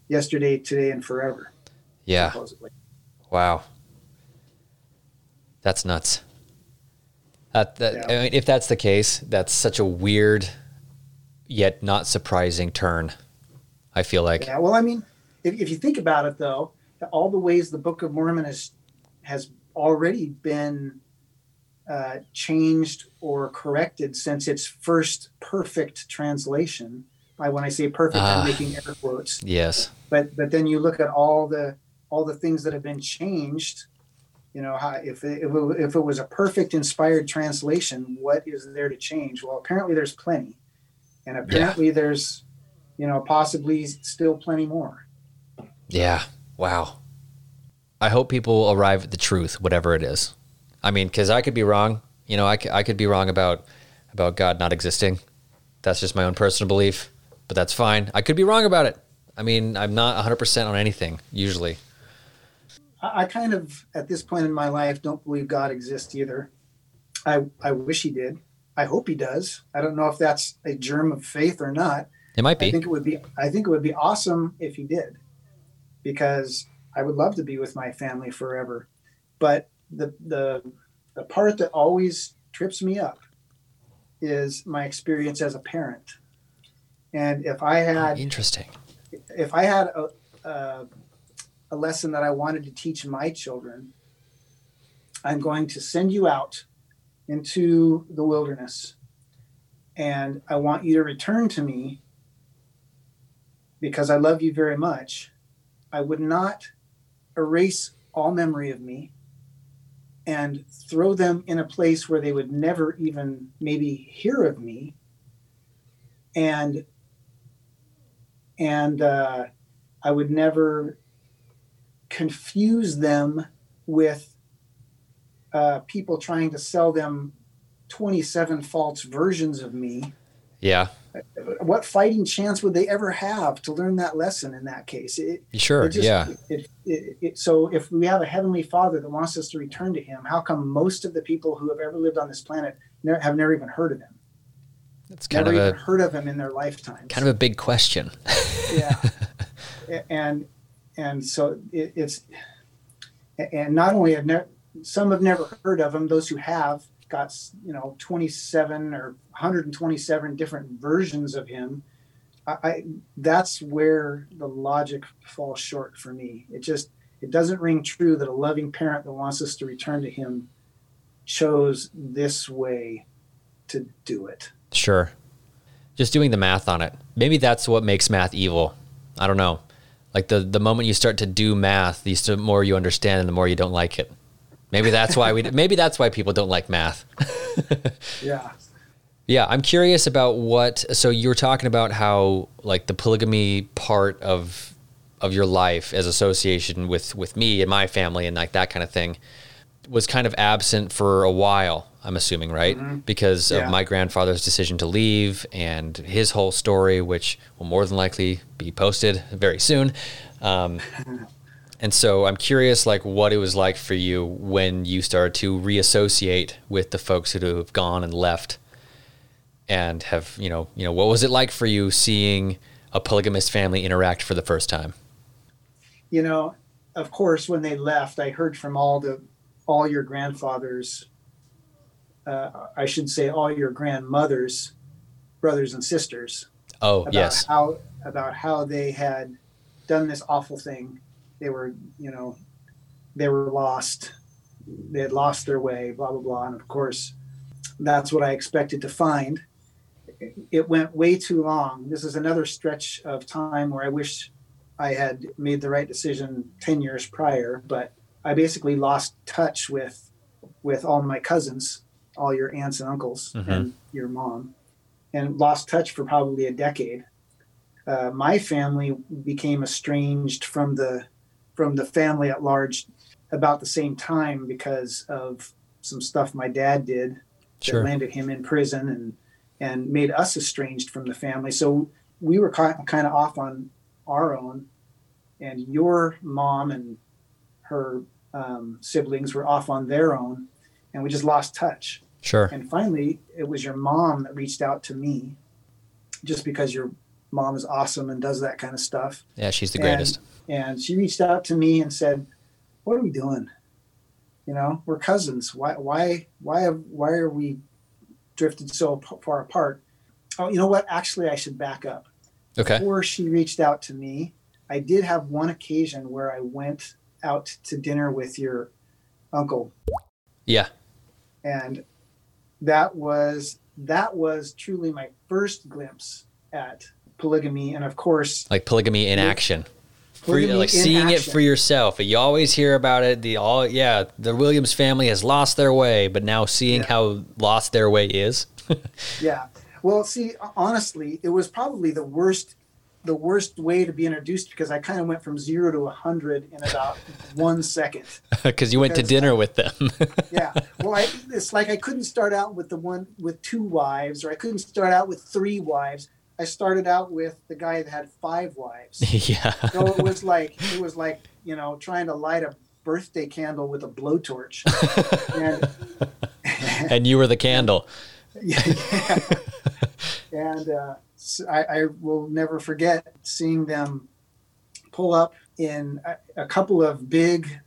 yesterday today and forever yeah supposedly wow That's nuts. That, that Yeah. I mean, if that's the case, that's such a weird yet not surprising turn. I feel like. Yeah, well, I mean, if, if you think about it, though, all the ways the Book of Mormon has has already been uh, changed or corrected since its first perfect translation. By when I say perfect, Ah. I'm making air quotes. Yes. But but then you look at all the all the things that have been changed. You know, how, if it, if it, if it was a perfect inspired translation, what is there to change? Well, apparently there's plenty, and apparently there's, you know, possibly still plenty more. Yeah. Wow. I hope people arrive at the truth, whatever it is. I mean, because I could be wrong. You know, I, I could be wrong about about God not existing. That's just my own personal belief, but that's fine. I could be wrong about it. I mean, I'm not 100% on anything usually. I, I kind of, at this point in my life, don't believe God exists either. I, I wish he did. I hope he does. I don't know if that's a germ of faith or not. It might be. I think it would be. I think it would be awesome if he did, because I would love to be with my family forever. But the the the part that always trips me up is my experience as a parent. And if I hmm, had Interesting. if I had a, a, a lesson that I wanted to teach my children, I'm going to send you out into the wilderness and I want you to return to me because I love you very much. I would not erase all memory of me and throw them in a place where they would never even maybe hear of me and and uh, I would never confuse them with uh, people trying to sell them 27 false versions of me. Yeah. What fighting chance would they ever have to learn that lesson in that case? It, Sure. it just- yeah. It, so if we have a heavenly Father that wants us to return to Him, how come most of the people who have ever lived on this planet ne- have never even heard of Him? That's kind never of even a heard of Him in their lifetime. kind of a big question. yeah and and so it, it's and not only have never some have never heard of him those who have got you know 27 or 127 different versions of him I, I that's where the logic falls short for me it just it doesn't ring true that a loving parent that wants us to return to him chose this way to do it Sure. Just doing the math on it. Maybe that's what makes math evil. I don't know. Like the the moment you start to do math, the more you understand and the more you don't like it. Maybe that's why we maybe that's why people don't like math. yeah Yeah, I'm curious about what so you were talking about how like the polygamy part of of your life as association with with me and my family and like that kind of thing was kind of absent for a while, I'm assuming, right? Because Yeah. of my grandfather's decision to leave and his whole story, which will more than likely be posted very soon. Um, and so I'm curious, like, what it was like for you when you started to reassociate with the folks who have gone and left, and have you know, you know, what was it like for you seeing a polygamous family interact for the first time? you know, of course, when they left, I heard from all the all your grandfathers. Uh, I should say all your grandmothers, brothers and sisters. Oh, About yes, How about how they had done this awful thing. They were, you know, they were lost. They had lost their way. Blah blah blah. And of course, that's what I expected to find. It went way too long. This is another stretch of time where I wish I had made the right decision 10 years prior, but I basically lost touch with with all my cousins, all your aunts and uncles Mhm. and your mom, and lost touch for probably a decade. Uh, my family became estranged from the from the family at large about the same time because of some stuff my dad did that sure, landed him in prison and and made us estranged from the family. So we were kind of off on our own, and your mom and her um, siblings were off on their own, and we just lost touch. sure, And finally, it was your mom that reached out to me, just because your mom is awesome and does that kind of stuff. yeah, she's the greatest. And she reached out to me and said, "What are we doing? You know, we're cousins. Why why why why are we drifted so p- far apart? Oh, you know what? Actually, I should back up. Okay. Before she reached out to me, I did have one occasion where I went out to dinner with your uncle Yeah. and that was that was truly my first glimpse at polygamy and of course Like polygamy in action. For, polygamy like in seeing it for yourself. You always hear about it. The all yeah, the Williams family has lost their way, but now seeing Yeah. how lost their way is. yeah well see honestly it was probably the worst the worst way to be introduced because i kind of went from zero to a 100 in about one second Because you went to dinner with them. yeah well I, it's like i couldn't start out with the one with two wives or i couldn't start out with three wives i started out with the guy that had five wives yeah. so it was like it was like you know trying to light a birthday candle with a blowtorch and and you were the candle. yeah, yeah. and uh, I I will never forget seeing them pull up in a, a couple of big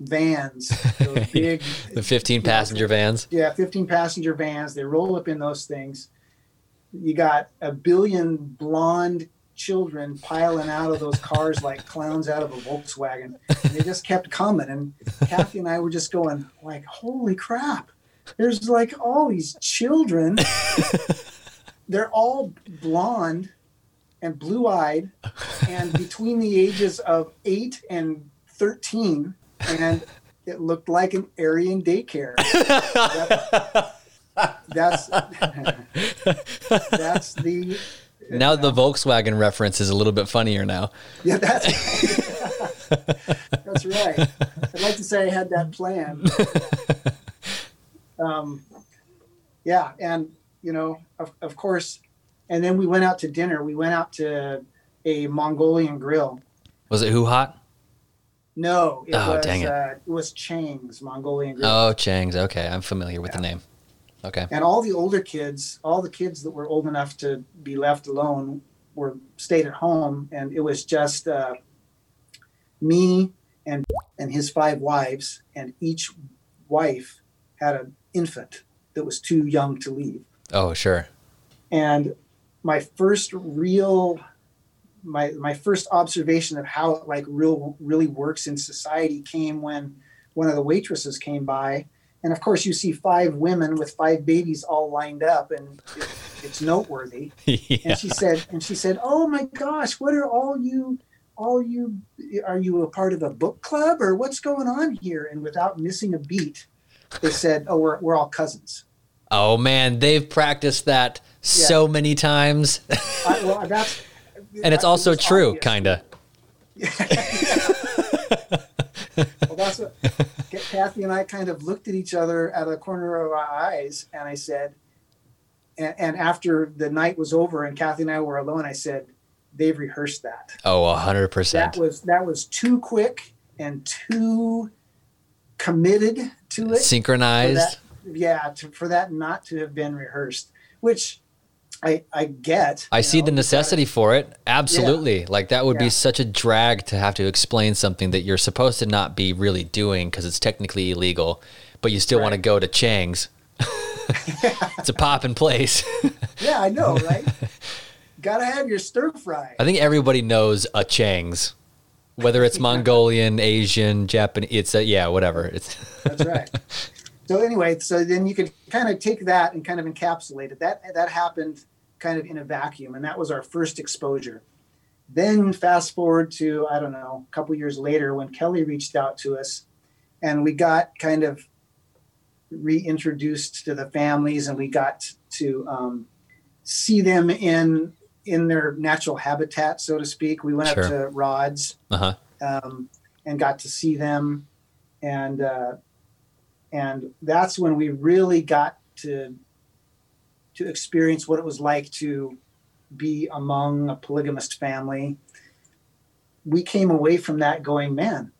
vans big The 15 passenger vans. yeah 15 passenger vans they roll up in those things you got a billion blonde children piling out of those cars like clowns out of a volkswagen. And they just kept coming. And kathy and i were just going like holy crap. There's like all these children. They're all blonde and blue-eyed. And between the ages of 8 and 13 and it looked like an aryan daycare that's that's the Now the Volkswagen reference is a little bit funnier now. yeah that's that's right i'd like to say i had that plan um, yeah and you know of, of course and then we went out to dinner we went out to a mongolian grill Was it HuHot? no it Oh, was dang it. Uh, it was chang's mongolian grill Oh, Chang's. Okay, I'm familiar with the name. Okay. and all the older kids all the kids that were old enough to be left alone were stayed at home and it was just uh, me and and his five wives and each wife had an infant that was too young to leave Oh, sure. and my first real my my first observation of how it like real really works in society came when one of the waitresses came by and of course you see five women with five babies all lined up and it, it's noteworthy. Yeah. and she said and she said oh my gosh what are all you all you are you a part of a book club or what's going on here? And without missing a beat they said oh we're, we're all cousins. Oh man, they've practiced that so many times, I, well, that's and it's it also true, kinda. well, that's what Kathy and I kind of looked at each other out of the corner of our eyes, and I said, and, and after the night was over and Kathy and I were alone, I said, they've rehearsed that. Oh, a hundred That percent. was that was too quick and too committed to it. for Synchronized. that- yeah, to, for that not to have been rehearsed, which I I get. I see know, the necessity for it. Absolutely. Like that would be such a drag to have to explain something that you're supposed to not be really doing because it's technically illegal, but you still want to go to Chang's. it's a pop in place. Yeah, I know, right? Gotta have your stir fry. I think everybody knows a Chang's, whether it's Mongolian, Asian, Japanese. It's a, yeah, whatever. It's That's right. so anyway, so then you could kind of take that and kind of encapsulate it. That that happened kind of in a vacuum, and that was our first exposure. Then fast forward to I don't know, a couple years later when Kelly reached out to us, and we got kind of reintroduced to the families, and we got to um, see them in in their natural habitat, so to speak. We went Sure. up to Rods uh huh. um, and got to see them, and uh, and that's when we really got to to experience what it was like to be among a polygamist family. We came away from that going, man,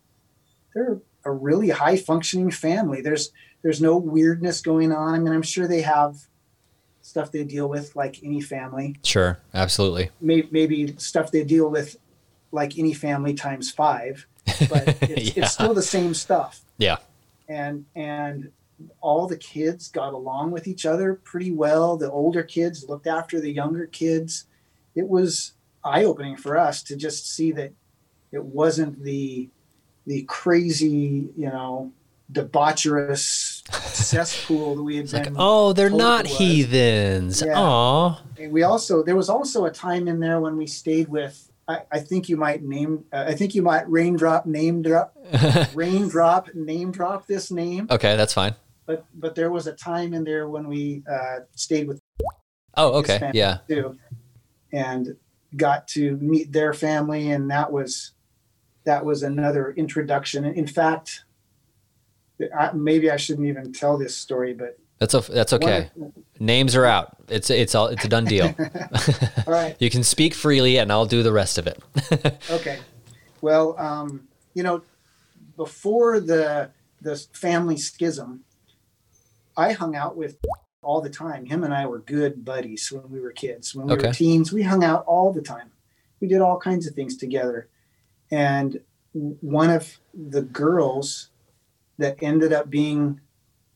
they're a really high functioning family. There's there's no weirdness going on. I mean, I'm sure they have stuff they deal with like any family Sure, absolutely. may, maybe stuff they deal with like any family times five, but it's, Yeah. it's still the same stuff. Yeah. and and all the kids got along with each other pretty well. The older kids looked after the younger kids. It was eye opening for us to just see that it wasn't the the crazy, you know, debaucherous cesspool that we had Like, been. oh, they're not heathens. Yeah. And we also there was also a time in there when we stayed with. I, I think you might name. Uh, I think you might raindrop name drop raindrop name drop this name. okay, that's fine. But but there was a time in there when we uh, stayed with Oh, okay. Yeah. too, and got to meet their family, and that was that was another introduction. In fact, I, maybe I shouldn't even tell this story, but That's a, that's okay. one Names are out. It's it's all it's a done deal. all right. you can speak freely, and I'll do the rest of it. Okay. Well, um, you know, before the the family schism, I hung out with all the time. Him and I were good buddies when we were kids. When we Okay. were teens, we hung out all the time. We did all kinds of things together. And one of the girls that ended up being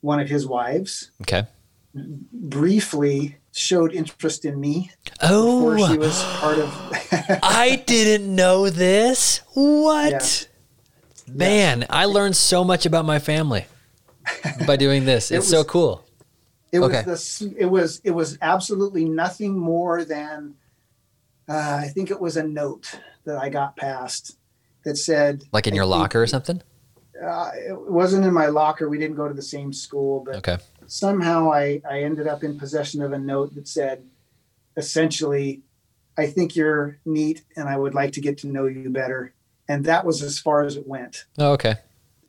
one of his wives okay. briefly showed interest in me Oh, before she was part of I didn't know this. What? Man, I learned so much about my family by doing this. It It's so cool. It Okay. was this. It was. It was absolutely nothing more than. Uh, I think it was a note that I got passed that said. Like in your locker or something? Uh, it wasn't in my locker. We didn't go to the same school, but Okay. somehow I, I ended up in possession of a note that said, essentially, I think you're neat, and I would like to get to know you better. And that was as far as it went. Oh, okay.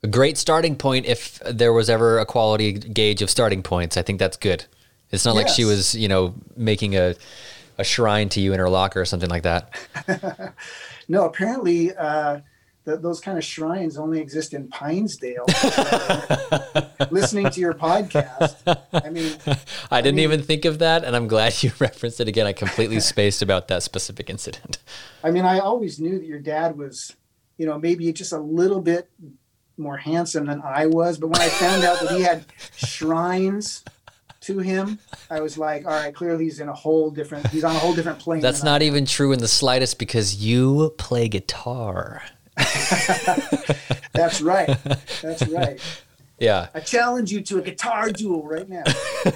A great starting point if there was ever a quality gauge of starting points. I think that's good. It's not like she was, you know, making a a shrine to you in her locker or something like that. No, apparently, uh, th- those kind of shrines only exist in Pinesdale. Listening to your podcast, I mean, I didn't mean- even think of that, and I'm glad you referenced it again. I completely spaced about that specific incident. I mean, I always knew that your dad was, you know, maybe just a little bit more handsome than I was. But when I found out that he had shrines to him, I was like, all right, clearly he's in a whole different, he's on a whole different plane. That's than I not even true in the slightest because you play guitar. That's right. That's right. Yeah. I challenge you to a guitar duel right now.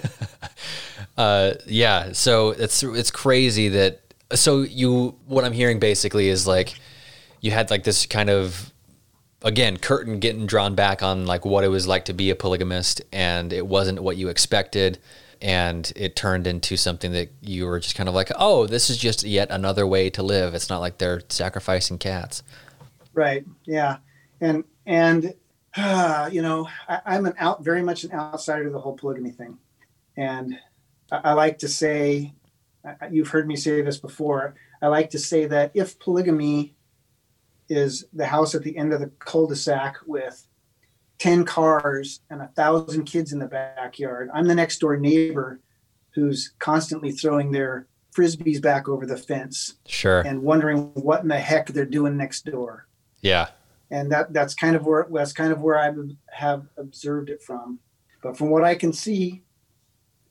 Uh, yeah. So it's it's crazy that so you what I'm hearing basically is like you had like this kind of again curtain getting drawn back on like what it was like to be a polygamist and it wasn't what you expected and it turned into something that you were just kind of like oh this is just yet another way to live it's not like they're sacrificing cats Right. Yeah. And and uh, you know, I, I'm an out very much an outsider to the whole polygamy thing, and I, I like to say, you've heard me say this before. I like to say that if polygamy is the house at the end of the cul-de-sac with 10 cars and a thousand kids in the backyard. I'm the next door neighbor who's constantly throwing their frisbees back over the fence sure. and wondering what in the heck they're doing next door. Yeah. And that that's kind of where that's kind of where I have observed it from. But from what I can see,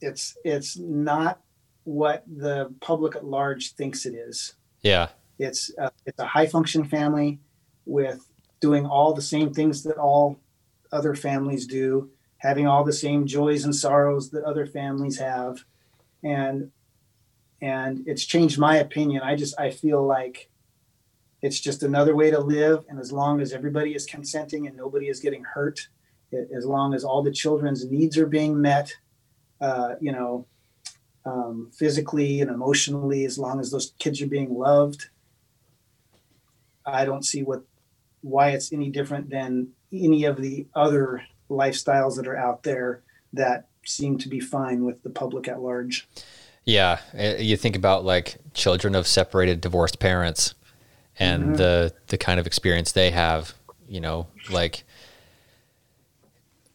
it's it's not what the public at large thinks it is. yeah It's a, it's a high function family with doing all the same things that all other families do, having all the same joys and sorrows that other families have, and and it's changed my opinion. I just I feel like it's just another way to live, and as long as everybody is consenting and nobody is getting hurt, as long as all the children's needs are being met, uh, you know, um, physically and emotionally, as long as those kids are being loved, I don't see what why it's any different than any of the other lifestyles that are out there that seem to be fine with the public at large. Yeah, uh, you think about like children of separated, divorced parents, and the the kind of experience they have. You know, like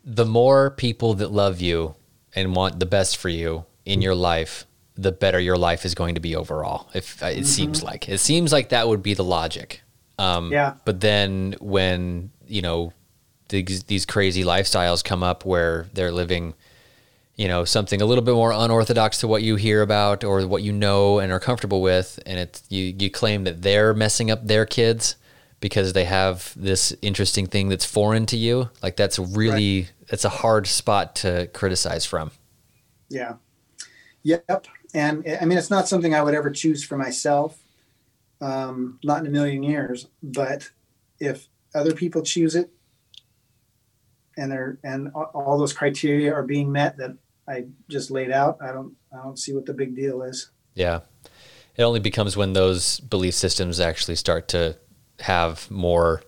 the more people that love you and want the best for you in your life, the better your life is going to be overall. If it seems like it seems like that would be the logic. Um, Yeah. But then when you know these, these crazy lifestyles come up where they're living, you know, something a little bit more unorthodox to what you hear about or what you know and are comfortable with, and it's you you claim that they're messing up their kids because they have this interesting thing that's foreign to you. Like that's really right. that's a hard spot to criticize from. Yeah. Yep. And I mean, it's not something I would ever choose for myself. Um, not in a million years. But if other people choose it, and they're and all those criteria are being met that I just laid out, I don't I don't see what the big deal is. Yeah. It only becomes when those belief systems actually start to have more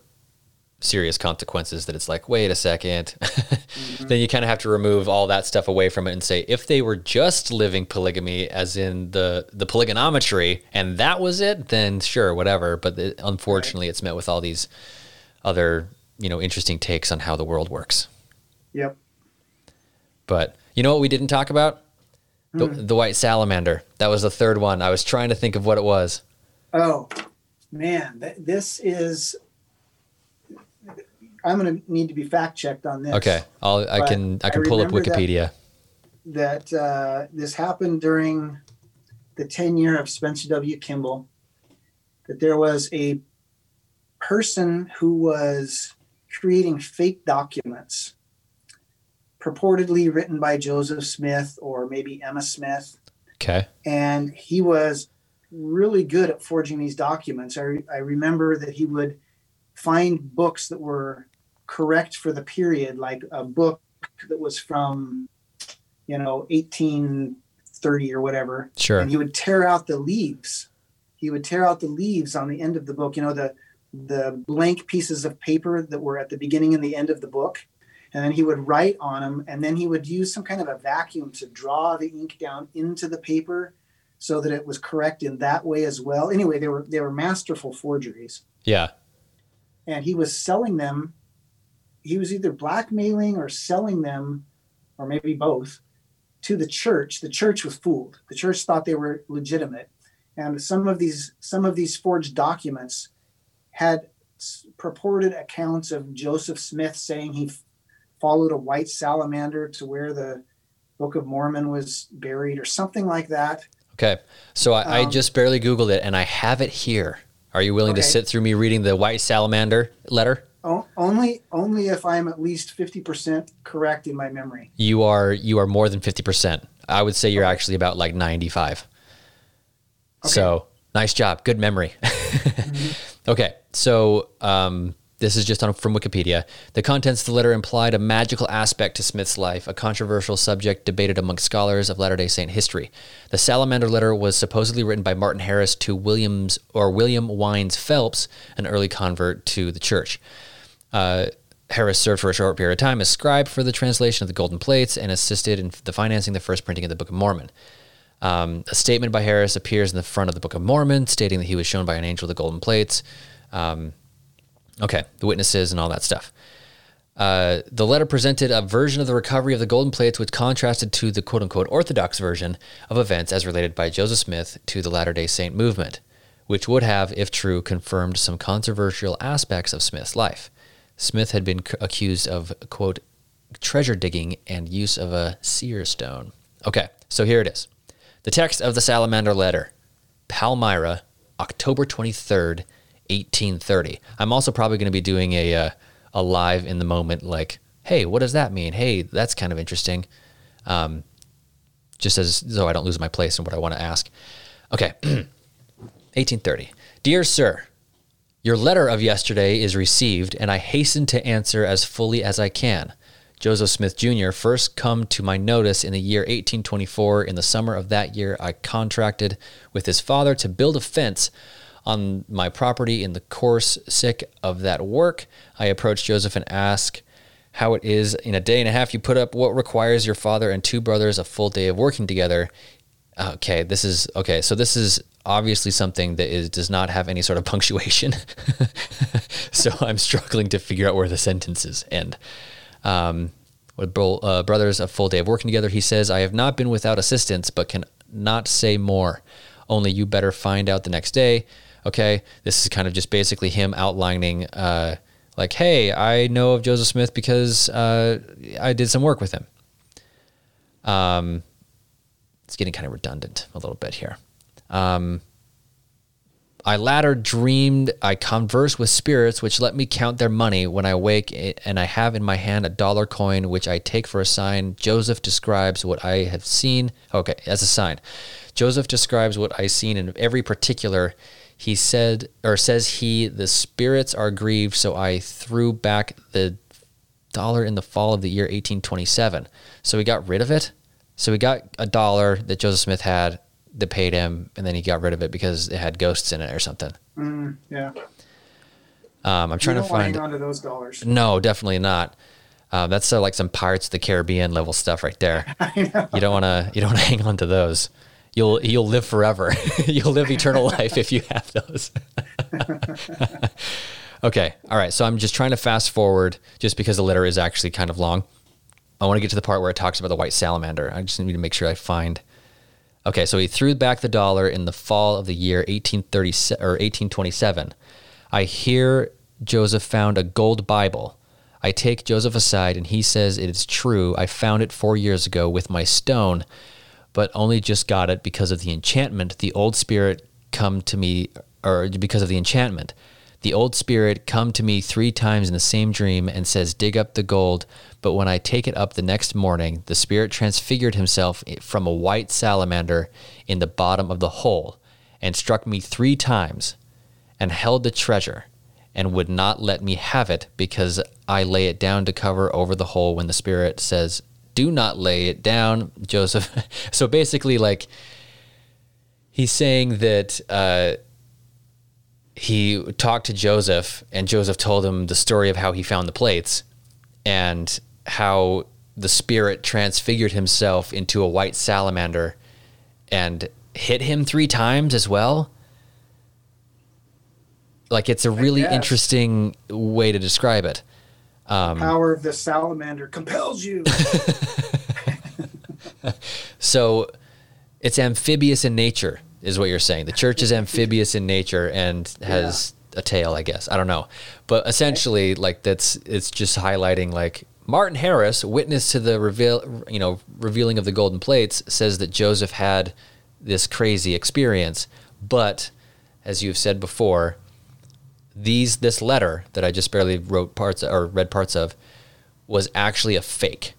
serious consequences that it's like, wait a 2nd mm-hmm. then you kind of have to remove all that stuff away from it and say, if they were just living polygamy, as in the the polygonometry, and that was it, then sure, whatever. But it, unfortunately, right. it's met with all these other you know interesting takes on how the world works. Yep. But you know what we didn't talk about? The, mm. the white salamander. That was the third one. I was trying to think of what it was. Oh, man, this is I'm going to need to be fact checked on this. Okay, I'll, I can I can I pull up Wikipedia. That, that uh, this happened during the tenure of Spencer W. Kimball. That there was a person who was creating fake documents, purportedly written by Joseph Smith or maybe Emma Smith. Okay. And he was really good at forging these documents. I, I remember that he would find books that were correct for the period, like a book that was from, you know, 1830 or whatever. Sure. And he would tear out the leaves. He would tear out the leaves on the end of the book, you know, the the blank pieces of paper that were at the beginning and the end of the book. And then he would write on them, and then he would use some kind of a vacuum to draw the ink down into the paper so that it was correct in that way as well. Anyway, they were they were masterful forgeries. Yeah. And he was selling them he was either blackmailing or selling them, or maybe both, to the church. The church was fooled. The church thought they were legitimate, and some of these some of these forged documents had purported accounts of Joseph Smith saying he followed a white salamander to where the Book of Mormon was buried, or something like that. Okay, so I, um, I just barely googled it, and I have it here. Are you willing okay. to sit through me reading the white salamander letter? Only only if I'm at least fifty percent correct in my memory. You are you are more than fifty percent. I would say you're okay. actually about like ninety five. Okay. So nice job, good memory. mm-hmm. Okay, so um, this is just on, from Wikipedia. The contents of the letter implied a magical aspect to Smith's life, a controversial subject debated among scholars of Latter-day Saint history. The Salamander letter was supposedly written by Martin Harris to Williams or William Wines Phelps, an early convert to the church. Uh, Harris served for a short period of time as scribe for the translation of the golden plates and assisted in the financing the first printing of the Book of Mormon. Um, a statement by Harris appears in the front of the Book of Mormon, stating that he was shown by an angel the golden plates. Um, okay, the witnesses and all that stuff. Uh, the letter presented a version of the recovery of the golden plates, which contrasted to the quote unquote orthodox version of events as related by Joseph Smith to the Latter day Saint movement, which would have, if true, confirmed some controversial aspects of Smith's life. Smith had been c- accused of, quote, treasure digging and use of a seer stone. Okay, so here it is. The text of the Salamander letter, Palmyra, October 23rd, 1830. I'm also probably going to be doing a, uh, a live in the moment, like, hey, what does that mean? Hey, that's kind of interesting. Um, just as so I don't lose my place in what I want to ask. Okay, 1830. Dear Sir, your letter of yesterday is received, and I hasten to answer as fully as I can. Joseph Smith Jr. first come to my notice in the year 1824. In the summer of that year, I contracted with his father to build a fence on my property. In the course sick of that work, I approached Joseph and asked how it is in a day and a half you put up what requires your father and two brothers a full day of working together. Okay, this is okay. So this is obviously something that is does not have any sort of punctuation. so I'm struggling to figure out where the sentences end. Um, with bro, uh, brothers, a full day of working together, he says, I have not been without assistance, but can not say more. Only you better find out the next day. Okay, this is kind of just basically him outlining uh, Like, hey, I know of Joseph Smith because uh, I did some work with him. Um, it's getting kind of redundant a little bit here. Um, I latter dreamed I converse with spirits which let me count their money when I wake, eh, and I have in my hand a dollar coin which I take for a sign. Joseph describes what I have seen. Okay, as a sign. Joseph describes what I seen in every particular. He said, or says he, the spirits are grieved, so I threw back the dollar in the fall of the year 1827. So we got rid of it. So we got a dollar that Joseph Smith had that paid him, and then he got rid of it because it had ghosts in it or something. Mm, yeah. Um, I'm trying you to find. to those dollars. No, definitely not. Um, that's uh, like some Pirates of the Caribbean level stuff right there. I know. You don't want to. You don't want to hang on to those. You'll you'll live forever. you'll live eternal life if you have those. okay. All right. So I'm just trying to fast forward, just because the letter is actually kind of long. I want to get to the part where it talks about the white salamander. I just need to make sure I find. Okay, so he threw back the dollar in the fall of the year 1830 or 1827. I hear Joseph found a gold Bible. I take Joseph aside and he says it is true. I found it 4 years ago with my stone, but only just got it because of the enchantment. The old spirit come to me or because of the enchantment. The old spirit come to me 3 times in the same dream and says dig up the gold, but when I take it up the next morning, the spirit transfigured himself from a white salamander in the bottom of the hole and struck me 3 times and held the treasure and would not let me have it because I lay it down to cover over the hole when the spirit says, "Do not lay it down, Joseph." so basically, like he's saying that uh, he talked to Joseph, and Joseph told him the story of how he found the plates and how the spirit transfigured himself into a white salamander and hit him three times as well. Like it's a really interesting way to describe it. Um, Power of the salamander compels you. So it's amphibious in nature, is what you're saying. The church is amphibious in nature and has a tail, I guess. I don't know. But essentially, like that's it's just highlighting like Martin Harris, witness to the reveal you know, revealing of the golden plates, says that Joseph had this crazy experience. But as you've said before, these this letter that I just barely wrote parts or read parts of was actually a fake,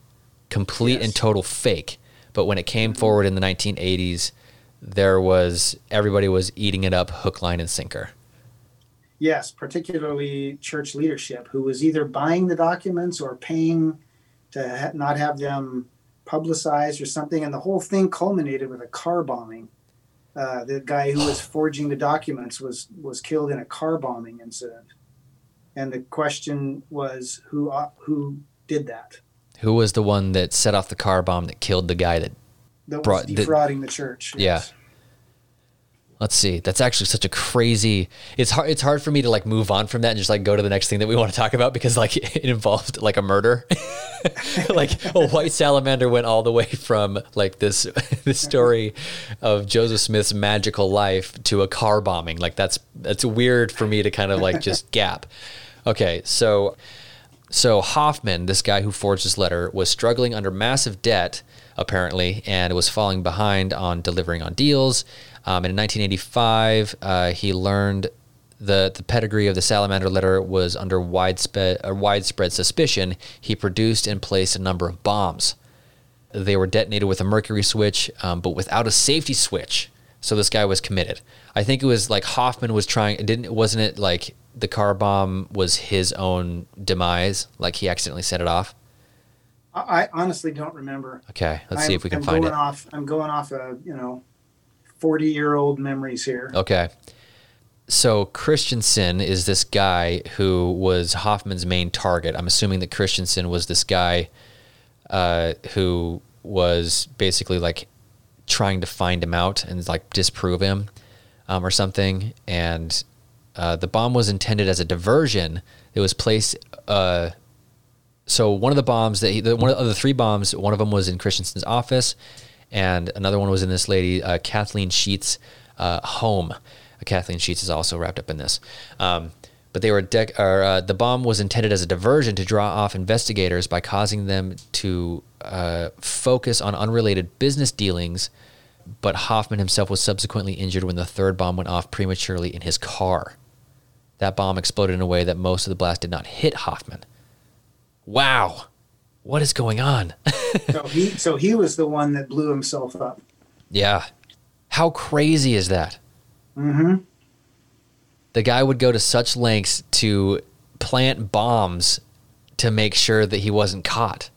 complete and total fake. But when it came forward in the 1980s, there was everybody was eating it up hook, line, and sinker. yes, particularly church leadership, who was either buying the documents or paying to ha- not have them publicized or something. And the whole thing culminated with a car bombing. Uh, the guy who was forging the documents was was killed in a car bombing incident. And the question was who uh, who did that? Who was the one that set off the car bomb that killed the guy that? That was Brought- defrauding the church. Yeah. Let's see. That's actually such a crazy. It's hard. It's hard for me to like move on from that and just like go to the next thing that we want to talk about because like it involved like a murder. like a white salamander went all the way from like this this story of Joseph Smith's magical life to a car bombing. Like that's that's weird for me to kind of like just gap. Okay, so so Hofmann, this guy who forged this letter, was struggling under massive debt apparently, and was falling behind on delivering on deals. Um, and in 1985, uh, he learned the the pedigree of the salamander letter was under widespread uh, widespread suspicion. He produced and placed a number of bombs. They were detonated with a mercury switch, um, but without a safety switch. So this guy was committed. I think it was like Hofmann was trying. It didn't wasn't it like the car bomb was his own demise? Like he accidentally set it off. I, I honestly don't remember. Okay, let's see I'm- if we can I'm find going it. Off, I'm going off a you know, forty year old memories here. Okay. So Christensen is this guy who was Hofmann's main target. I'm assuming that Christensen was this guy uh, who was basically like trying to find him out and like disprove him um, or something. And uh, the bomb was intended as a diversion. It was placed. Uh, so one of the bombs that he, the, one of the three bombs, one of them was in Christensen's office, and another one was in this lady uh, Kathleen Sheets' uh, home. Uh, Kathleen Sheets is also wrapped up in this. Um, but they were or, uh, the bomb was intended as a diversion to draw off investigators by causing them to uh, focus on unrelated business dealings. But Hofmann himself was subsequently injured when the third bomb went off prematurely in his car. That bomb exploded in a way that most of the blast did not hit Hofmann. Wow, what is going on? so he so he was the one that blew himself up. yeah, how crazy is that? Mm-hmm. the guy would go to such lengths to plant bombs to make sure that he wasn't caught.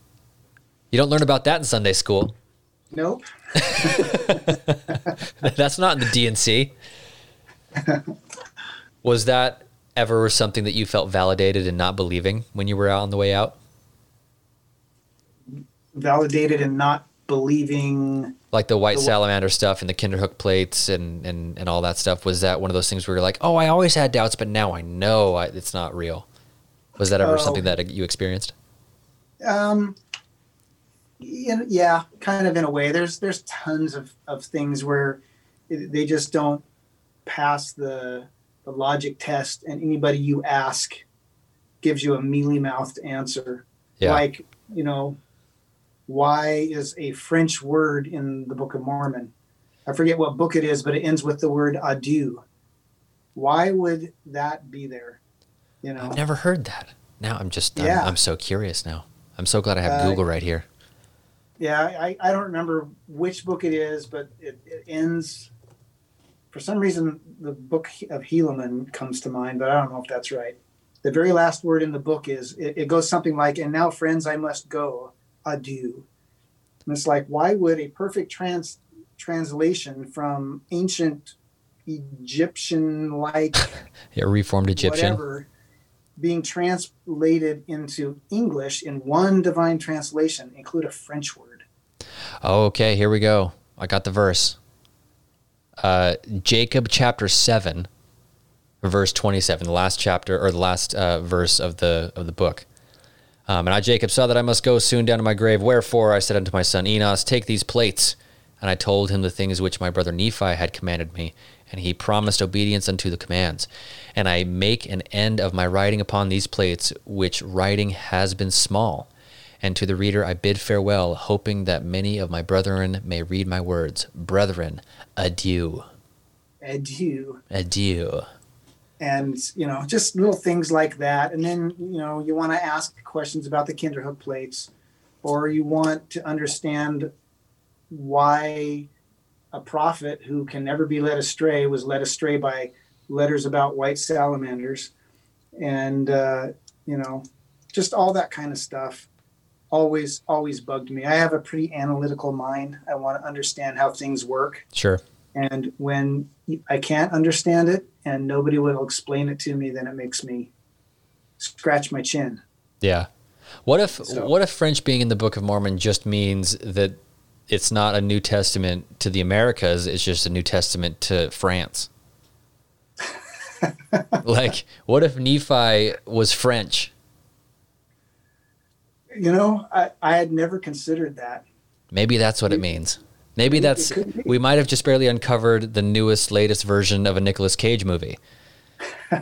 You don't learn about that in Sunday school. Nope. That's not in the D&C. Was that ever something that you felt validated in not believing when you were out on the way out? Validated and not believing. Like the white The salamander stuff and the Kinderhook plates and, and, and all that stuff. Was that one of those things where you're like, oh, I always had doubts, but now I know I, it's not real? Was that ever Oh. something that you experienced? Um, yeah, kind of in a way. There's there's tons of, of things where they just don't pass the the logic test, and anybody you ask gives you a mealy mouthed answer. Yeah. Like you know, why is a French word in the Book of Mormon? I forget what book it is, but it ends with the word adieu. Why would that be there? You know, I've never heard that. Now I'm just, I'm, I'm so curious now. I'm so glad I have Uh, Google right here. Yeah, I, I don't remember which book it is, but it, it ends. For some reason, the book of Helaman comes to mind, but I don't know if that's right. The very last word in the book is it, it goes something like, "And now, friends, I must go. Adieu." And it's like, why would a perfect trans translation from ancient Egyptian-like Yeah, Reformed Egyptian. whatever being translated into English in one divine translation include a French word? Oh, okay. Here we go. I got the verse. Uh, Jacob chapter seven, verse twenty-seven, the last chapter or the last uh, verse of the of the book. Um, and I, Jacob, saw that I must go soon down to my grave. Wherefore I said unto my son Enos, Take these plates. And I told him the things which my brother Nephi had commanded me, and he promised obedience unto the commands. And I make an end of my writing upon these plates, which writing has been small. And to the reader I bid farewell, hoping that many of my brethren may read my words. Brethren, adieu. Adieu. Adieu. And, you know, just little things like that. And then, you know, you want to ask questions about the Kinderhook plates, or you want to understand why a prophet who can never be led astray was led astray by letters about white salamanders and uh, you know just all that kind of stuff always always bugged me i have a pretty analytical mind i want to understand how things work Sure. And when i can't understand it and nobody will explain it to me then it makes me scratch my chin Yeah. What if So- what if French being in the Book of Mormon just means that it's not a New Testament to the Americas, it's just a New Testament to France? like, what if Nephi was French? you know i, I had never considered that Maybe that's what it means. Maybe that's we might have just barely uncovered the newest, latest version of a Nicolas Cage movie.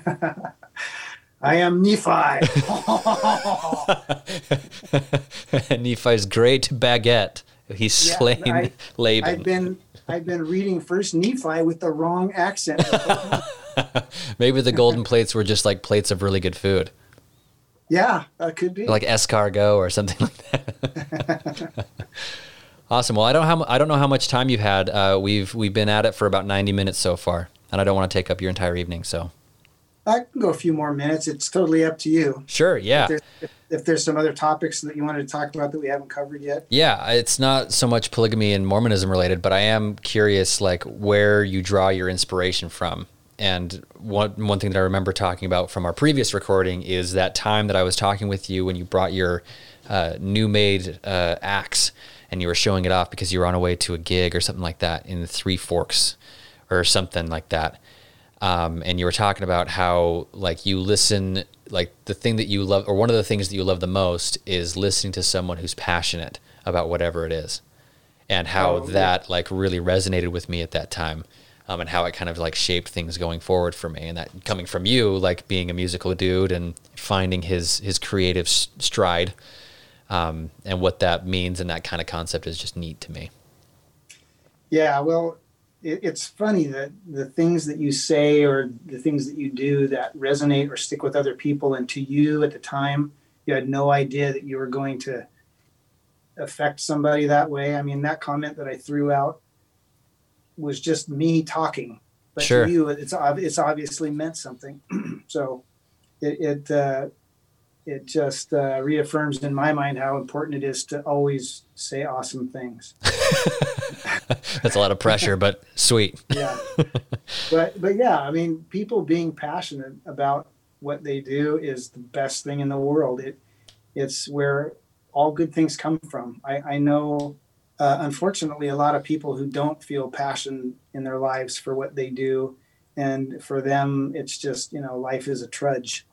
i am nephi Nephi's great baguette. He's Yeah, slain I- Laban. I've been I've been reading First Nephi with the wrong accent. Maybe the golden plates were just like plates of really good food, yeah, that could be. like escargot or something like that. Awesome. Well, I don't how I don't know how much time you've had. Uh, we've we've been at it for about ninety minutes so far, and I don't want to take up your entire evening. So I can go a few more minutes. It's totally up to you. sure, yeah. If there's, if, if there's some other topics that you wanted to talk about that we haven't covered yet. Yeah, it's not so much polygamy and Mormonism related, but I am curious, like where you draw your inspiration from. And one one thing that I remember talking about from our previous recording is that time that I was talking with you when you brought your uh, new made uh, axe and you were showing it off because you were on a way to a gig or something like that in Three Forks or something like that. Um, and you were talking about how like you listen like the thing that you love or one of the things that you love the most is listening to someone who's passionate about whatever it is and how Oh, yeah. that like really resonated with me at that time um, and how it kind of like shaped things going forward for me. And that coming from you, like being a musical dude and finding his his creative stride, um, and what that means and that kind of concept is just neat to me. Yeah, well, it, it's funny that the things that you say or the things that you do that resonate or stick with other people, and to you at the time, you had no idea that you were going to affect somebody that way. I mean, that comment that I threw out was just me talking, but sure. to you, it's it's obviously meant something. so it it, uh, it just uh, reaffirms in my mind how important it is to always say awesome things. That's a lot of pressure, but sweet. yeah, but but yeah, I mean, people being passionate about what they do is the best thing in the world. It it's where all good things come from. I, I know uh, unfortunately, a lot of people who don't feel passion in their lives for what they do, and for them, it's just you know life is a trudge,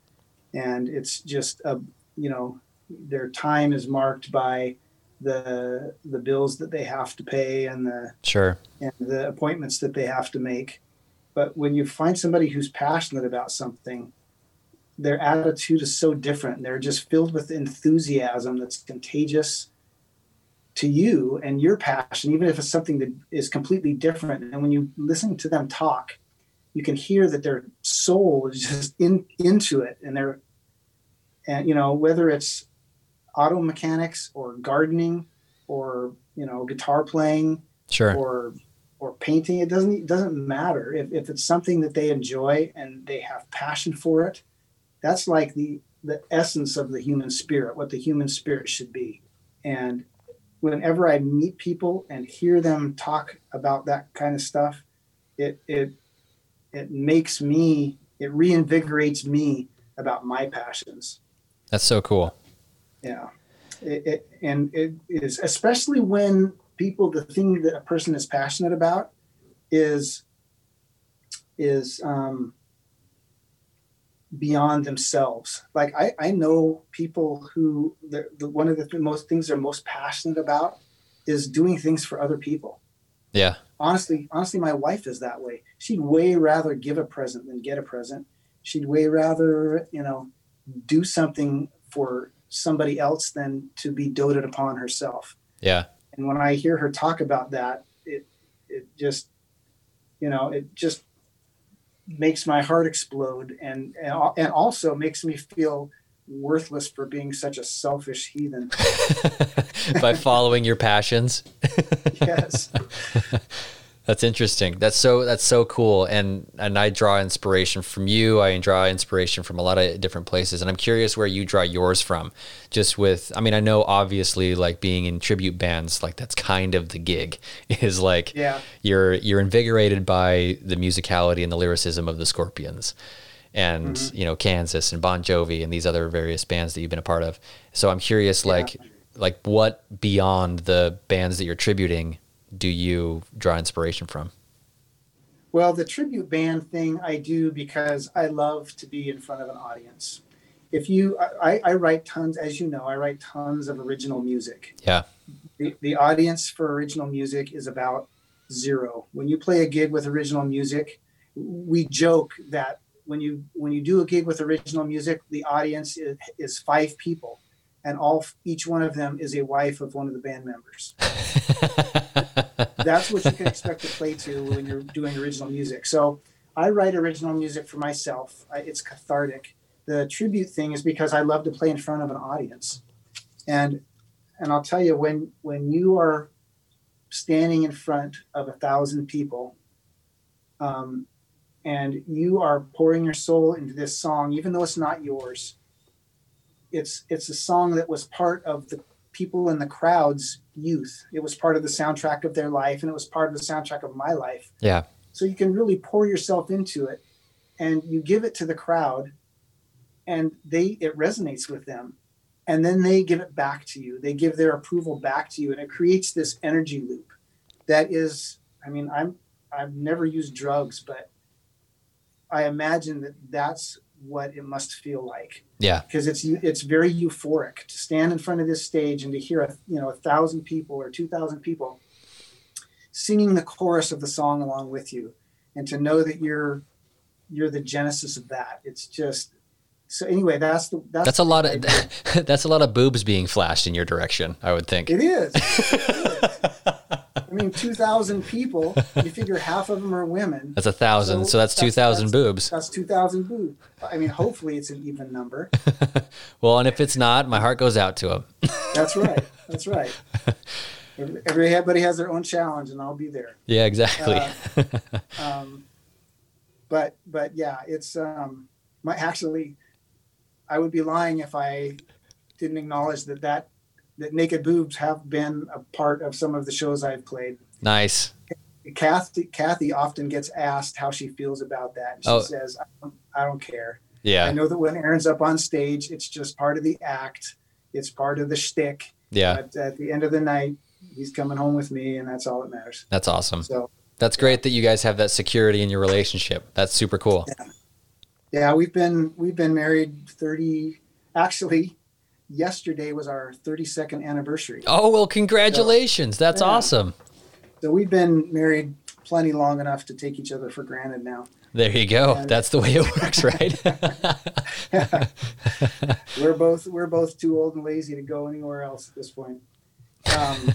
and it's just a you know their time is marked by the the bills that they have to pay and the sure and the appointments that they have to make. But when you find somebody who's passionate about something, their attitude is so different. They're just filled with enthusiasm that's contagious to you and your passion, even if it's something that is completely different. And when you listen to them talk, you can hear that their soul is just in into it, and they're, and you know whether it's auto mechanics or gardening or you know guitar playing, sure, or or painting, it doesn't it doesn't matter. If, if it's something that they enjoy and they have passion for it. That's like the the essence of the human spirit, what the human spirit should be, and whenever I meet people and hear them talk about that kind of stuff, it it it makes me it reinvigorates me about my passions. That's so cool. Yeah, it, it, and it is especially when people the thing that a person is passionate about is is um, beyond themselves. Like I, I know people who the, the one of the most things they're most passionate about is doing things for other people. Yeah. Honestly, honestly, my wife is that way. She'd way rather give a present than get a present. She'd way rather, you know, do something for somebody else than to be doted upon herself. Yeah. And when I hear her talk about that, it it just you know, it just makes my heart explode and, and and also makes me feel worthless for being such a selfish heathen by following your passions yes that's interesting. That's so that's so cool. And and I draw inspiration from you. I draw inspiration from a lot of different places. And I'm curious where you draw yours from. Just with I mean, I know obviously like being in tribute bands, like that's kind of the gig. Is like yeah. you're you're invigorated by the musicality and the lyricism of the Scorpions. And mm-hmm. you know, Kansas and Bon Jovi and these other various bands that you've been a part of. So I'm curious yeah. like like what beyond the bands that you're tributing do you draw inspiration from? Well, the tribute band thing I do because I love to be in front of an audience. If you, I, I write tons, as you know, I write tons of original music. Yeah. The, the audience for original music is about zero. When you play a gig with original music, we joke that when you when you do a gig with original music, the audience is, is five people, and all each one of them is a wife of one of the band members. That's what you can expect to play to when you're doing original music. So I write original music for myself. I, it's cathartic. The tribute thing is because I love to play in front of an audience, and and I'll tell you when when you are standing in front of a thousand people, um, and you are pouring your soul into this song, even though it's not yours. It's it's a song that was part of the people in the crowd's youth. It was part of the soundtrack of their life and it was part of the soundtrack of my life. Yeah. So you can really pour yourself into it and you give it to the crowd and they it resonates with them and then they give it back to you. They give their approval back to you and it creates this energy loop that is I mean I'm I've never used drugs but I imagine that that's what it must feel like. Yeah. Because it's it's very euphoric to stand in front of this stage and to hear a you know a thousand people or two thousand people singing the chorus of the song along with you, and to know that you're you're the genesis of that. It's just so anyway. That's the that's, That's a lot of that's a lot of boobs being flashed in your direction. I would think. It is. It is. I mean, two thousand people. You figure half of them are women. That's a thousand, so, So that's two thousand that's- boobs. That's two thousand boobs. I mean, hopefully it's an even number. Well, and if it's not, my heart goes out to them. That's right. That's right. Everybody has their own challenge, and I'll be there. yeah, exactly. Uh, um, but but yeah, it's um, my actually, I would be lying if I didn't acknowledge that that that naked boobs have been a part of some of the shows I've played. nice. Kathy Kathy often gets asked how she feels about that. She Oh. says, I don't, "I don't care. Yeah. I know that when Aaron's up on stage, it's just part of the act. It's part of the shtick. yeah, But at the end of the night, he's coming home with me, and that's all that matters. that's awesome. So That's great that you guys have that security in your relationship. That's super cool. Yeah. yeah, we've been we've been married thirty. Actually, yesterday was our thirty second anniversary. Oh well, congratulations. That's Yeah. awesome. So we've been married plenty long enough to take each other for granted now. There you go. And- That's the way it works, right? we're both we're both too old and lazy to go anywhere else at this point. Um,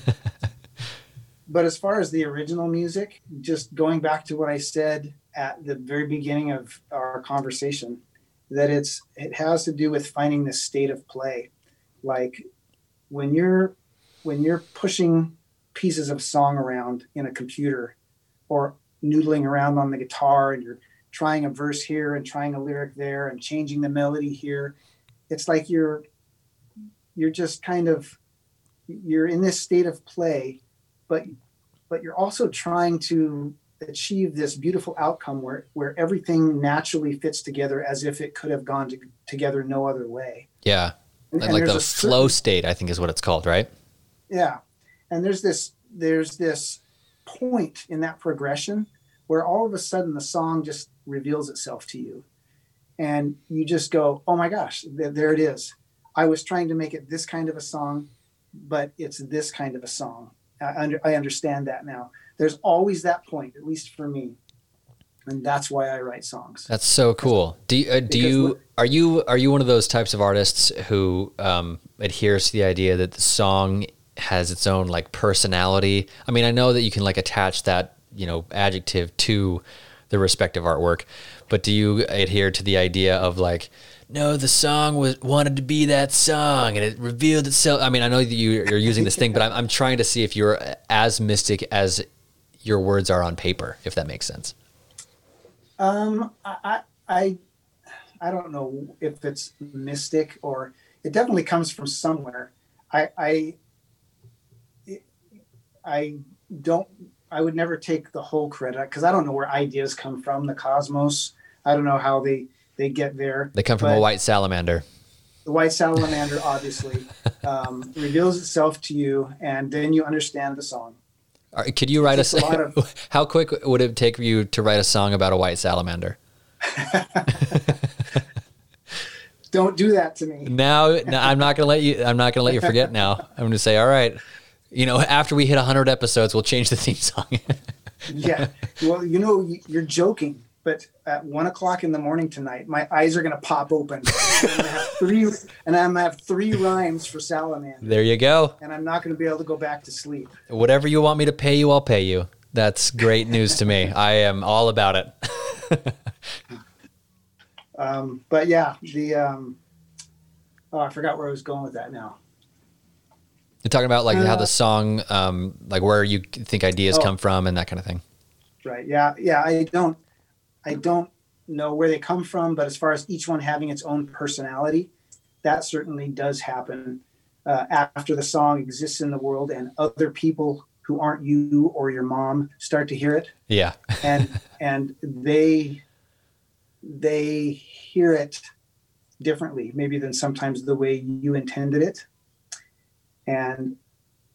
but as far as the original music, just going back to what I said at the very beginning of our conversation, that it's it has to do with finding the state of play. Like when you're when you're pushing pieces of song around in a computer or noodling around on the guitar and you're trying a verse here and trying a lyric there and changing the melody here it's like you're you're just kind of you're in this state of play but but you're also trying to achieve this beautiful outcome where where everything naturally fits together as if it could have gone to, together no other way yeah. And- Like, and like the certain- flow state, I think is what it's called, right? yeah. And there's this there's this point in that progression where all of a sudden the song just reveals itself to you. And you just go oh my gosh th- there it is. I was trying to make it this kind of a song but it's this kind of a song. I, under, I understand that now. There's always that point at least for me and that's why i write songs That's so cool. Do you, uh, do Because you are you are you one of those types of artists who um, adheres to the idea that the song has its own like personality? I mean, I know that you can like attach that you know adjective to the respective artwork, but do you adhere to the idea of like? No, the song was wanted to be that song, and it revealed itself. I mean, I know that you, you're using this thing, but I'm, I'm trying to see if you're as mystic as your words are on paper, if that makes sense. Um, I, I, I don't know if it's mystic or it definitely comes from somewhere. I, I, I don't. I would never take the whole credit because I don't know where ideas come from. The cosmos. I don't know how they they get there. They come from a white salamander. The white salamander obviously um, reveals itself to you, and then you understand the song. Right, Could you write It's a lot of- how quick would it take you to write a song about a white salamander? Don't do that to me. Now, no, I'm not gonna let you. I'm not gonna let you forget. Now, I'm gonna say, all right. You know, after we hit 100 episodes, we'll change the theme song. yeah. Well, you know, you're joking, but at one o'clock in the morning tonight, my eyes are going to pop open. and I'm going to have three, and I'm have three rhymes for salamander, there you go. and I'm not going to be able to go back to sleep. Whatever you want me to pay you, I'll pay you. That's great news to me. I am all about it. Um, but yeah, the um, oh, I forgot where I was going with that now. You're talking about like how Uh, the song, um, like where you think ideas Oh. come from and that kind of thing. Right? Yeah, yeah. I don't, I don't know where they come from, but as far as each one having its own personality, that certainly does happen uh, after the song exists in the world and other people who aren't you or your mom start to hear it Yeah. and and they they hear it differently maybe than sometimes the way you intended it and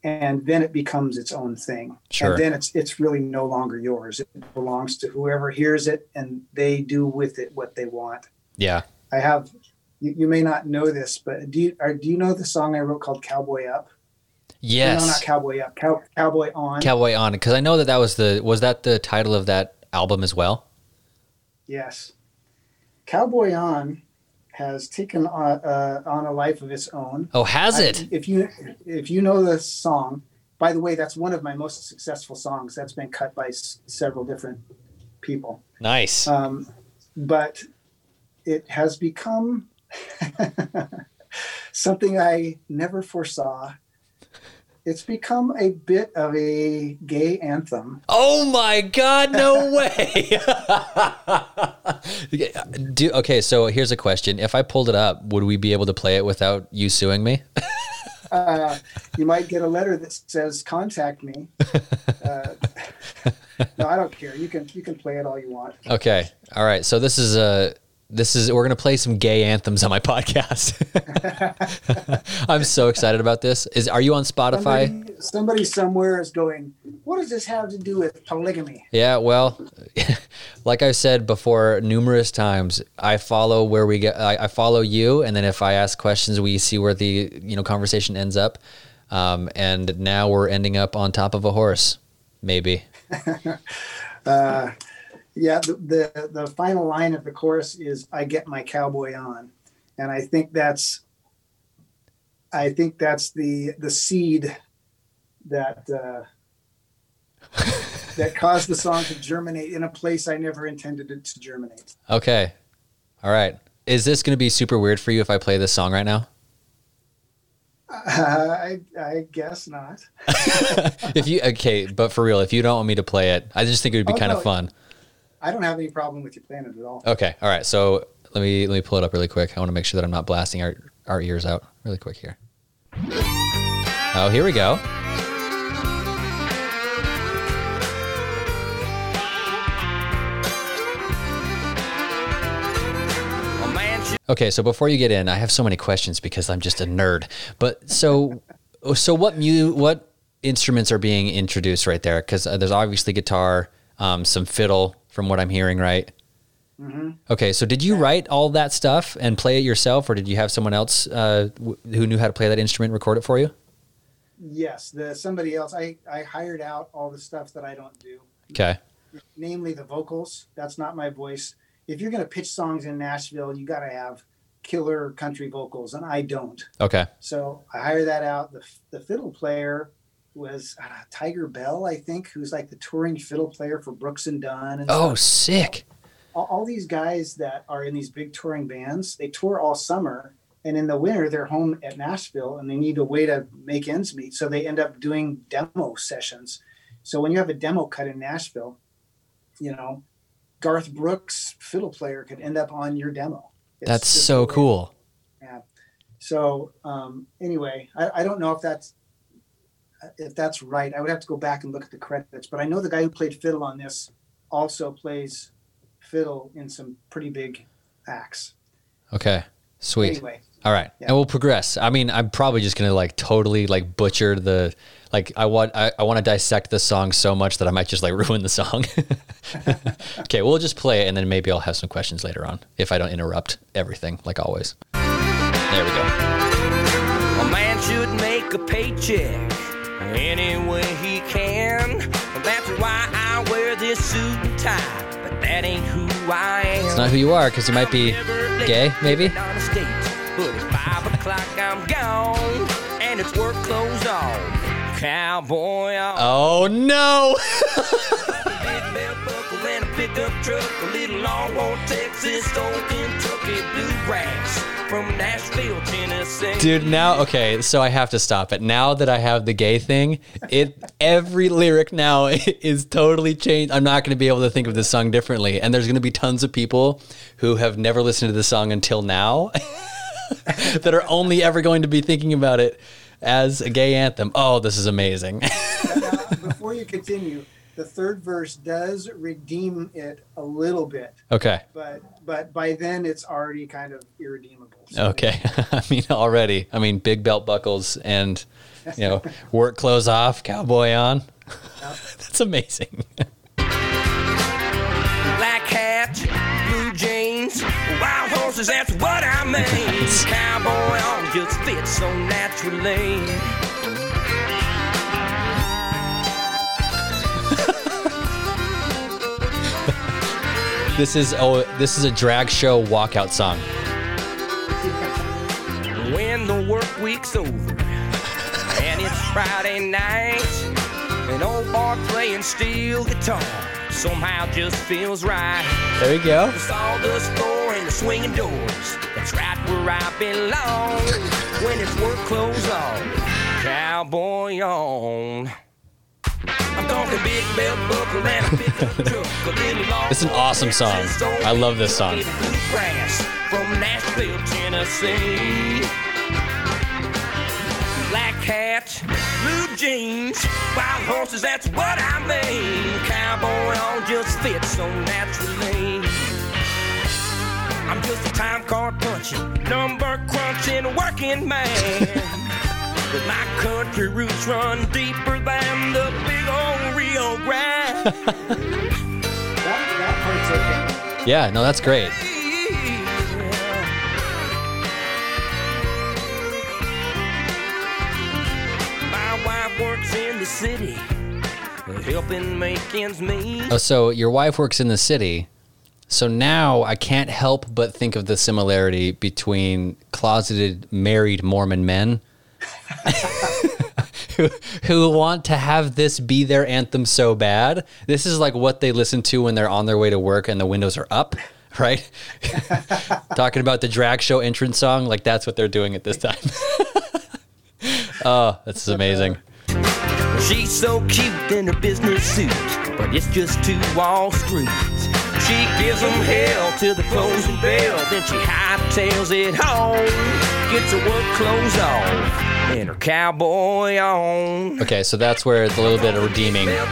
and then it becomes its own thing Sure. and then it's it's really no longer yours it belongs to whoever hears it and they do with it what they want Yeah. i have you, you may not know this but do you or do you know the song i wrote called cowboy up Yes. no not cowboy up cow, cowboy on Cowboy on because I know that that was the was that the title of that album as well. Yes. Cowboy On has taken on, uh, on a life of its own. Oh, has I- it? if you if you know the song, by the way, that's one of my most successful songs. That's been cut by s- several different people. nice. Um, but it has become something I never foresaw. It's become a bit of a gay anthem. Oh my God! No way. Do okay. So here's a question: If I pulled it up, would we be able to play it without you suing me? Uh, you might get a letter that says "Contact me." Uh, no, I don't care. You can you can play it all you want. Okay. All right. So this is a this is we're gonna play some gay anthems on my podcast. I'm so excited about this. Is are you on Spotify? Somebody, somebody somewhere is going. What does this have to do with polygamy? Yeah. Well, like I said before numerous times, I follow where we get. I, I follow you, and then if I ask questions, we see where the you know conversation ends up. Um, and now we're ending up on top of a horse, maybe. Uh, yeah, the, the the final line of the chorus is "I get my cowboy on," and I think that's, I think that's the the seed that uh, that caused the song to germinate in a place I never intended it to germinate. Okay. All right. Is this going to be super weird for you if I play this song right now? Uh, I I guess not. if you okay, but for real, if you don't want me to play it, I just think it would be Oh, kind no. of fun. I don't have any problem with you playing it at all. Okay. All right. So let me let me pull it up really quick. I want to make sure that I'm not blasting our our ears out really quick here. Oh, here we go. Okay, so before you get in, I have so many questions because I'm just a nerd. But so so what mu what instruments are being introduced right there? Because uh, there's obviously guitar, um, some fiddle, from what I'm hearing, right? Okay, so did you write all that stuff and play it yourself, or did you have someone else uh, w- who knew how to play that instrument record it for you? Yes, the somebody else. I I hired out all the stuff that I don't do. Okay, namely the vocals. That's not my voice. If you're going to pitch songs in Nashville, you got to have killer country vocals, and I don't. okay, So I hire that out. The, the fiddle player was uh, Tiger Bell, I think, who's like the touring fiddle player for Brooks and Dunn. And oh, stuff. sick. all, all these guys that are in these big touring bands, they tour all summer. And in the winter, they're home at Nashville and they need a way to make ends meet. So they end up doing demo sessions. So when you have a demo cut in Nashville, you know, Garth Brooks fiddle player could end up on your demo. It's That's so cool. Yeah. So um, anyway, I, I don't know if that's if that's right. I would have to go back and look at the credits, but I know the guy who played fiddle on this also plays fiddle in some pretty big acts. Okay, sweet. Anyway, All right, Yeah. and we'll progress. I mean, I'm probably just gonna like totally like butcher the like I want I, I want to dissect the song so much that I might just like ruin the song. okay, we'll just play it and then maybe I'll have some questions later on if I don't interrupt everything like always. There we go. A man should make a paycheck any way he can. That's why I wear this suit and tie. But that ain't who I am. It's not who you are because you might be gay, maybe. On the state, but it's five o'clock, I'm gone, and it's work clothes on. Cowboy. Oh no! pickup truck, a little Longmore, Texas, old Kentucky bluegrass from Nashville, Tennessee. Dude, now okay, so I have to stop it. Now that I have the gay thing, it every lyric now is totally changed. I'm not going to be able to think of this song differently, and there's going to be tons of people who have never listened to the song until now that are only ever going to be thinking about it as a gay anthem. Oh, this is amazing. now, before you continue, the third verse does redeem it a little bit, okay. but but by then it's already kind of irredeemable. So Okay. I mean already. I mean big belt buckles and you know, work clothes off, cowboy on. That's amazing. Black hat, blue jeans, wild horses, that's what I mean. Cowboy on just fits so naturally. This is oh, this is a drag show walkout song. when the work week's over and it's Friday night. An old boy playing steel guitar somehow just feels right. There you go. The sawdust floor and the swinging doors. That's right where I belong. When it's work clothes on, cowboy on. It's an awesome song. I love this song. From Nashville, Tennessee. Black hat, blue jeans, wild horses, that's what I mean. Cowboy on just fits so naturally. I'm just a time card punching, number crunching working man. But my country roots run deeper than the big old Rio Grande. That, that part's okay. Yeah, no, that's great. My wife works in the city, helping make ends meet. Oh, so your wife works in the city. So now I can't help but think of the similarity between closeted married Mormon men who, want to have this be their anthem so bad. This is like what they listen to when they're on their way to work and the windows are up, right? Talking about the drag show entrance song, like that's what they're doing at this time. oh, that's amazing. She's so cute in her business suit, but it's just to Wall Street. She gives them hell to the closing bell, then she hightails it home. Gets her work clothes on and her cowboy on. Okay, so that's where it's a little bit of redeeming. Okay.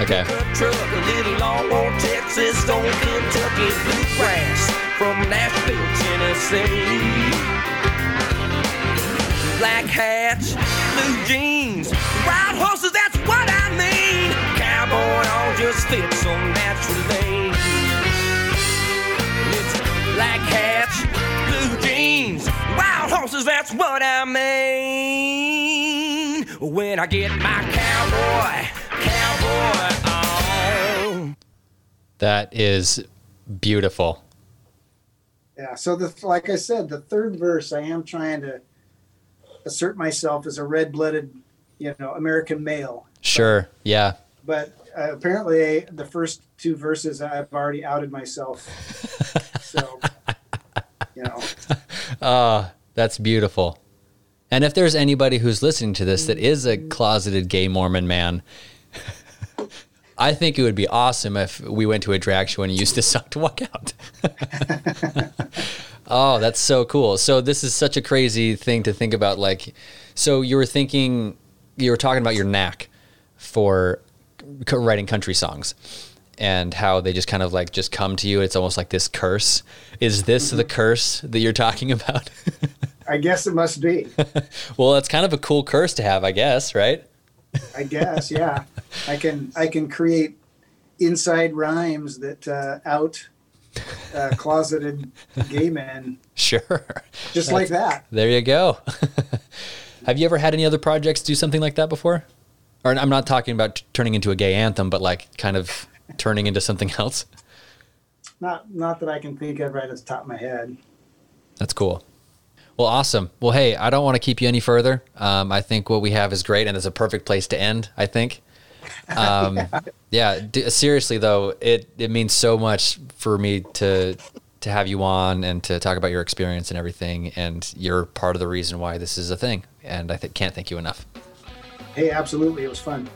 Okay. Truck, a little Longhorn, Texas, on Kentucky bluegrass from Nashville, Tennessee. Black hats, blue jeans, wild horses, that's what I mean. Cowboy all just fits so naturally. It's black hats, blue jeans, wild horses, that's what I mean. When I get my cowboy, cowboy on. That is beautiful. Yeah. So the like I said, the third verse, I am trying to assert myself as a red-blooded, you know, American male. Sure. Yeah. But uh, apparently, the first two verses, I've already outed myself. so, you know, Ah, that's beautiful. And if there's anybody who's listening to this that is a closeted gay Mormon man, I think it would be awesome if we went to a drag show and used this song to walk out. oh, that's so cool. So this is such a crazy thing to think about. Like, so you were thinking, you were talking about your knack for writing country songs and how they just kind of like just come to you. It's almost like this curse. Is this the curse that you're talking about? I guess it must be. well, it's kind of a cool curse to have, I guess, right? I guess, yeah. I can I can create inside rhymes that uh, out uh, closeted gay men Sure. just like that. There you go. have you ever had any other projects do something like that before? Or I'm not talking about t- turning into a gay anthem, but like kind of turning into something else. Not not that I can think of right at the top of my head. That's cool. Well, awesome. Well, hey, I don't want to keep you any further. Um, I think what we have is great, and it's a perfect place to end. I think. Um, yeah. D- seriously, though, it it means so much for me to to have you on and to talk about your experience and everything. And you're part of the reason why this is a thing. And I th- can't thank you enough. Hey, absolutely, it was fun.